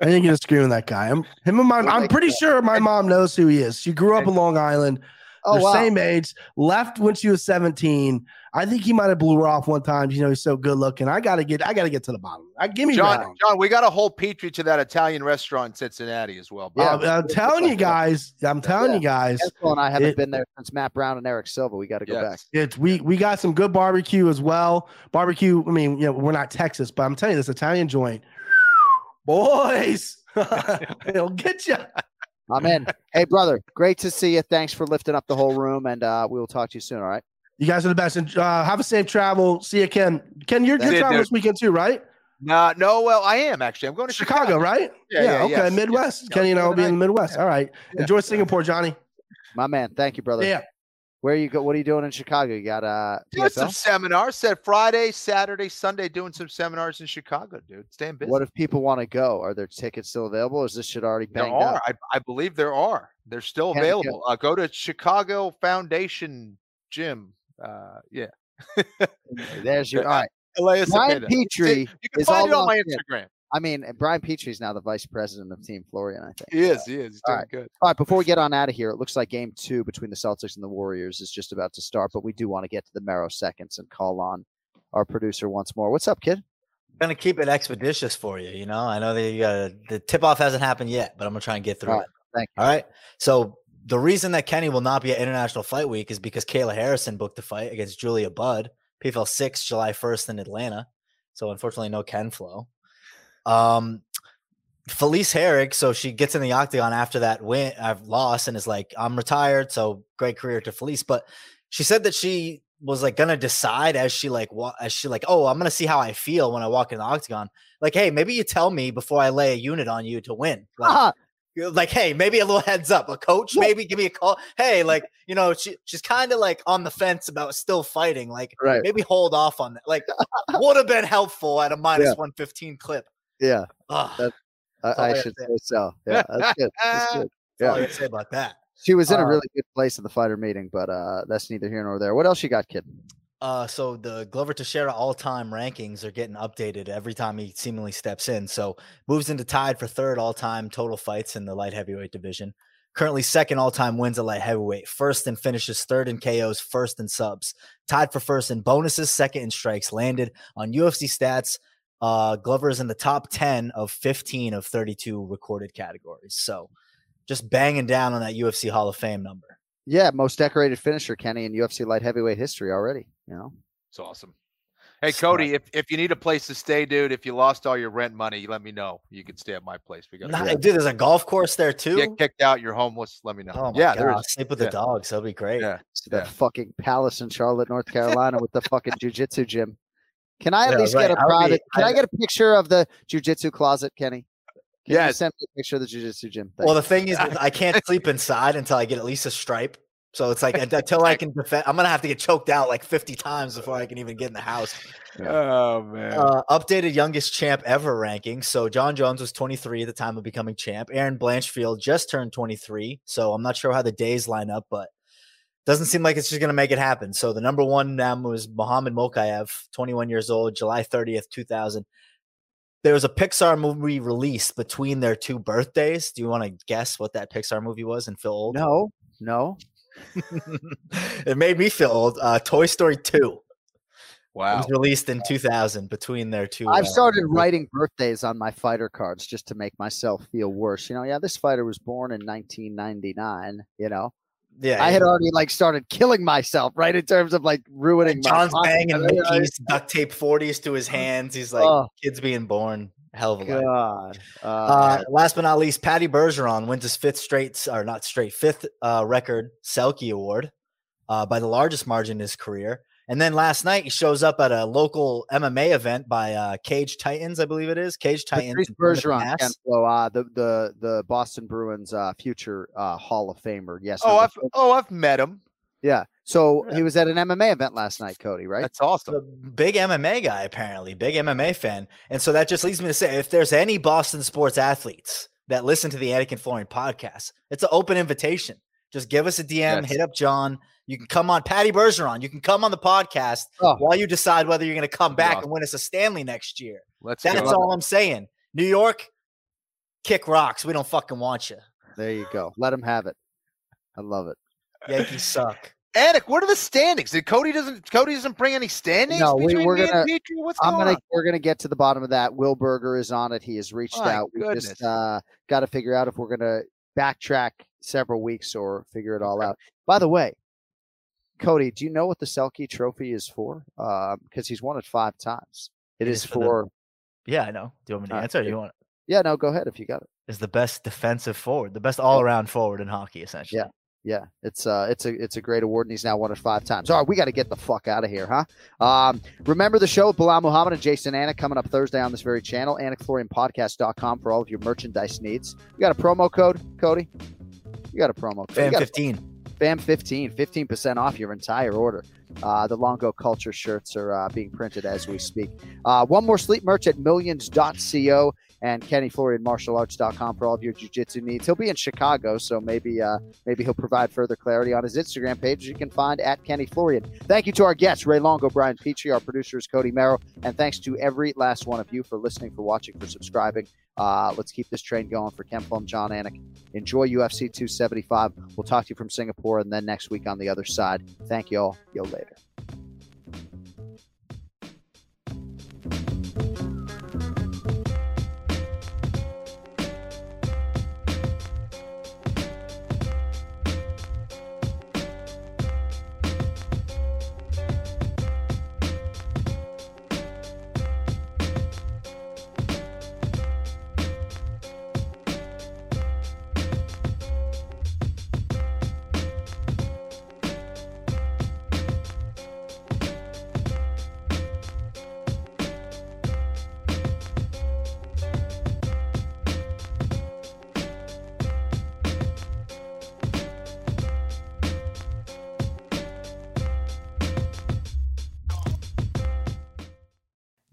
S13: I need to get on the screen with that guy. I'm, him and my. I'm pretty
S9: that.
S13: sure my mom knows who he is. She grew up in Long Island.
S9: Oh
S13: They're
S9: wow!
S13: same age. Left when she was 17. I think he might have blew her off one time. You know, he's so good looking. I gotta get. I gotta get to the bottom. I give me
S10: John,
S13: Longo.
S10: John, we got a whole Petrie to that Italian restaurant in Cincinnati as well.
S9: Yeah.
S13: Uh, I'm telling you guys. I'm telling you guys.
S9: Espo and I haven't
S13: It-
S9: been there since Matt Brown and Erick Silva. We got to go back.
S13: It's we we got some good barbecue as well. Barbecue. I mean, you know, we're not Texas, but I'm telling you, this Italian joint, boys, it'll get you.
S9: I'm in. hey, brother, great to see you. Thanks for lifting up the whole room, and uh, we will talk to you soon. All right.
S13: You guys are the best. And uh, have a safe travel. See you, Ken. Ken, you're,
S10: That's
S13: you're
S10: it,
S13: traveling
S10: dude.
S13: this weekend too, right?
S10: No, no. Well, I am actually. I'm going to
S13: Chicago,
S10: Chicago.
S13: right?
S10: Yeah, yeah,
S13: okay.
S10: yes,
S13: Midwest.
S10: yes.
S13: Kenny and I will be in the
S10: overnight.
S13: Midwest. All right.
S10: Yeah.
S13: Enjoy Singapore, Johnny.
S9: My man, thank you, brother.
S13: Yeah.
S9: Where you go? What are you doing in Chicago? You got uh,
S10: Doing some seminars. Said Friday, Saturday, Sunday, doing some seminars in Chicago, dude. Staying busy.
S9: What if people want to go? Are there tickets still available? Or is this shit already
S10: there
S9: banged
S10: are.
S9: up?
S10: I, I believe there are. They're still
S9: Can- can-
S10: available. Uh, go to Chicago Foundation Gym. Uh, yeah.
S9: There's your all right.
S10: Elias
S9: Brian
S10: Cepeda.
S9: Petrie
S10: You can
S9: is
S10: find it on my
S9: locked in.
S10: Instagram.
S9: I mean, eh, Brian Petrie is now the vice president of Team Florian. I think
S10: He is. He is. He's doing
S9: right.
S10: good.
S9: All right, before we get on out of here, it looks like game two between the Celtics and the Warriors is just about to start, but we do want to get to the Merrow seconds and call on our producer once more. What's up, kid?
S11: I'm gonna keep it expeditious for you. You know, I know that you got the tip off hasn't happened yet, but I'm gonna try and get through
S9: All right,
S11: it.
S9: thank you.
S11: All right. So the reason that Kenny will not be at International Fight Week is because Kayla Harrison booked a fight against Julia Budd, PFL six, July 1st in Atlanta. So unfortunately, no Ken Flo. Um, Felice Herrig, so she gets in the octagon after that win, I've lost, and is like, I'm retired. So great career to Felice. But she said that she was like gonna decide as she like wa- as she like, oh, I'm gonna see how I feel when I walk in the octagon. Like, hey, maybe you tell me before I lay a unit on you to win. Like, you're like, hey, maybe a little heads up. A coach, maybe give me a call. Hey, like, you know, she she's kind of like on the fence about still fighting. Like,
S9: Right.
S11: maybe hold off on that. Like, would have been helpful at a minus
S9: Yeah.
S11: 115 clip.
S9: Yeah, That- I,
S11: I
S9: I should
S11: say.
S9: so. Yeah, that's good. That's good.
S11: that's all I
S9: Yeah,
S11: can say about that.
S9: she was in a
S11: Uh,
S9: really good place in the fighter meeting, but uh, that's neither here nor there. What else you got, kid?
S11: Uh, so the Glover Teixeira all-time rankings are getting updated every time he seemingly steps in. So moves into tied for third all-time total fights in the light heavyweight division. Currently second all-time wins at light heavyweight. First and finishes third in KOs, first in subs. Tied for first in bonuses, second in strikes landed on UFC stats. Uh, Glover is in the top 10 of 15 of 32 recorded categories. So just banging down on that UFC Hall of Fame number.
S9: Yeah, most decorated finisher, Kenny, in UFC light heavyweight history already. You know,
S10: It's awesome. Hey Cody, if, if you need a place to stay, dude, if you lost all your rent money, you let me know. You can stay at my place. We got
S11: Nah, dude, there's a golf course there too.
S10: get kicked out, you're homeless. Let me know.
S11: Oh my
S10: yeah,
S11: God, sleep with
S10: yeah.
S11: the dogs. That'll be great.
S10: Yeah.
S9: that fucking palace in Charlotte, North Carolina, with the fucking jujitsu gym. Can I at
S11: Yeah,
S9: least
S11: right.
S9: get a
S11: would be-
S9: private? Can I,
S11: I-
S9: get a picture of the jujitsu closet, Kenny? Can you send me a picture of the jujitsu gym.
S11: Well, the thing is, I can't sleep inside until I get at least a stripe. So it's like until I can defend, I'm gonna have to get choked out like 50 times before I can even get in the house.
S10: Oh man.
S11: Uh, updated youngest champ ever ranking. So Jon Jones was 23 at the time of becoming champ. Erin Blanchfield just turned 23. So I'm not sure how the days line up, but doesn't seem like it's just going to make it happen. So the number one now was Mohammed Mokaev, 21 years old, July 30th, 2000. There was a Pixar movie released between their two birthdays. Do you want to guess what that Pixar movie was and feel old?
S9: no, no.
S11: it made me feel old. Uh, Toy Story 2. It
S10: wow.
S11: was released in 2000 between their two.
S9: I've
S11: uh,
S9: started writing birthdays on my fighter cards just to make myself feel worse. You know, yeah, this fighter was born in 1999. You know,
S11: Yeah,
S9: I had already like started killing myself, right, in terms of like ruining. my
S11: John's banging
S9: I mean, I-
S11: Mickey's duct tape 40s to his hands. He's like,
S9: Oh.
S11: kids being born. Hell of a life.
S9: God. Uh,
S11: Uh, last but not least, Patty Bergeron wins his fifth straight, or not straight, fifth uh, record Selke Award uh, by the largest margin in his career. And then last night he shows up at a local MMA event by uh, Cage Titans, I believe it is. Cage Titans.
S9: Patrice
S11: in
S9: Bergeron,
S11: Mass.
S9: Ken Flo, uh, the the the Boston Bruins uh, future uh, Hall of Famer. Yes.
S10: Oh, I've oh I've met him.
S9: yeah. So he was at an MMA event last night, Cody. Right?
S10: That's awesome.
S11: a big MMA guy, apparently, big MMA fan. And so that just leads me to say if there's any Boston sports athletes that listen to the Anik and Florian podcast, it's an open invitation. Just give us a DM,
S10: Yes.
S11: hit up Jon. You can come on Patty Bergeron. You can come on the podcast
S9: Oh.
S11: while you decide whether you're going to come back
S10: awesome.
S11: and win us a Stanley next year.
S10: Let's
S11: That's all I'm saying. New York, kick rocks. We don't fucking want you.
S9: There you go. Let them have it. I love it.
S11: Yankees suck.
S10: Anik, what are the standings? Did Cody doesn't Cody doesn't bring any standings
S9: No, we-
S10: between
S9: we're
S10: me
S9: gonna-
S10: Petrie? What's
S9: I'm
S10: going
S9: gonna
S10: on?
S9: we're gonna get to the bottom of that. Will Berger is on it. He has reached
S10: My
S9: out. We just uh, got to figure out if we're gonna backtrack several weeks or figure it all out. By the way, Cody, do you know what the Selke Trophy is for? Because he's won it five times.
S11: It
S9: it
S11: is
S9: is
S11: for the- Yeah, I know. Do you want me to
S9: All right,
S11: answer? Or
S9: good.
S11: you want
S9: Yeah, no, go ahead if you got it.
S11: is the best defensive forward, the best all around forward in hockey, essentially.
S9: Yeah. Yeah, it's uh it's a it's a great award, and he's now won it five times. All right, we got to get the fuck out of here, huh? Um, remember the show with Belal Muhammad and Jason Anik coming up Thursday on this very channel, AnikFlorianPodcast.com for all of your merchandise needs. You got a promo code, Cody? You got a promo code. Got
S11: 15.
S9: Fam 15, 15% off your entire order. Uh, the Longo Culture shirts are uh, being printed as we speak. Uh, one more sleep merch at millions.co and kennyflorianmartialarts.com for all of your jiu-jitsu needs. He'll be in Chicago, so maybe uh, maybe he'll provide further clarity on his Instagram page you can find at Kenny Florian. Thank you to our guests, Ray Longo, Brian Petrie, our producer is Cody Merrow, and thanks to every last one of you for listening, for watching, for subscribing. Uh, let's keep this train going for Ken Plum, Jon Anik. Enjoy UFC 275. We'll talk to you from Singapore and then next week on the other side. Thank you all. Yo later.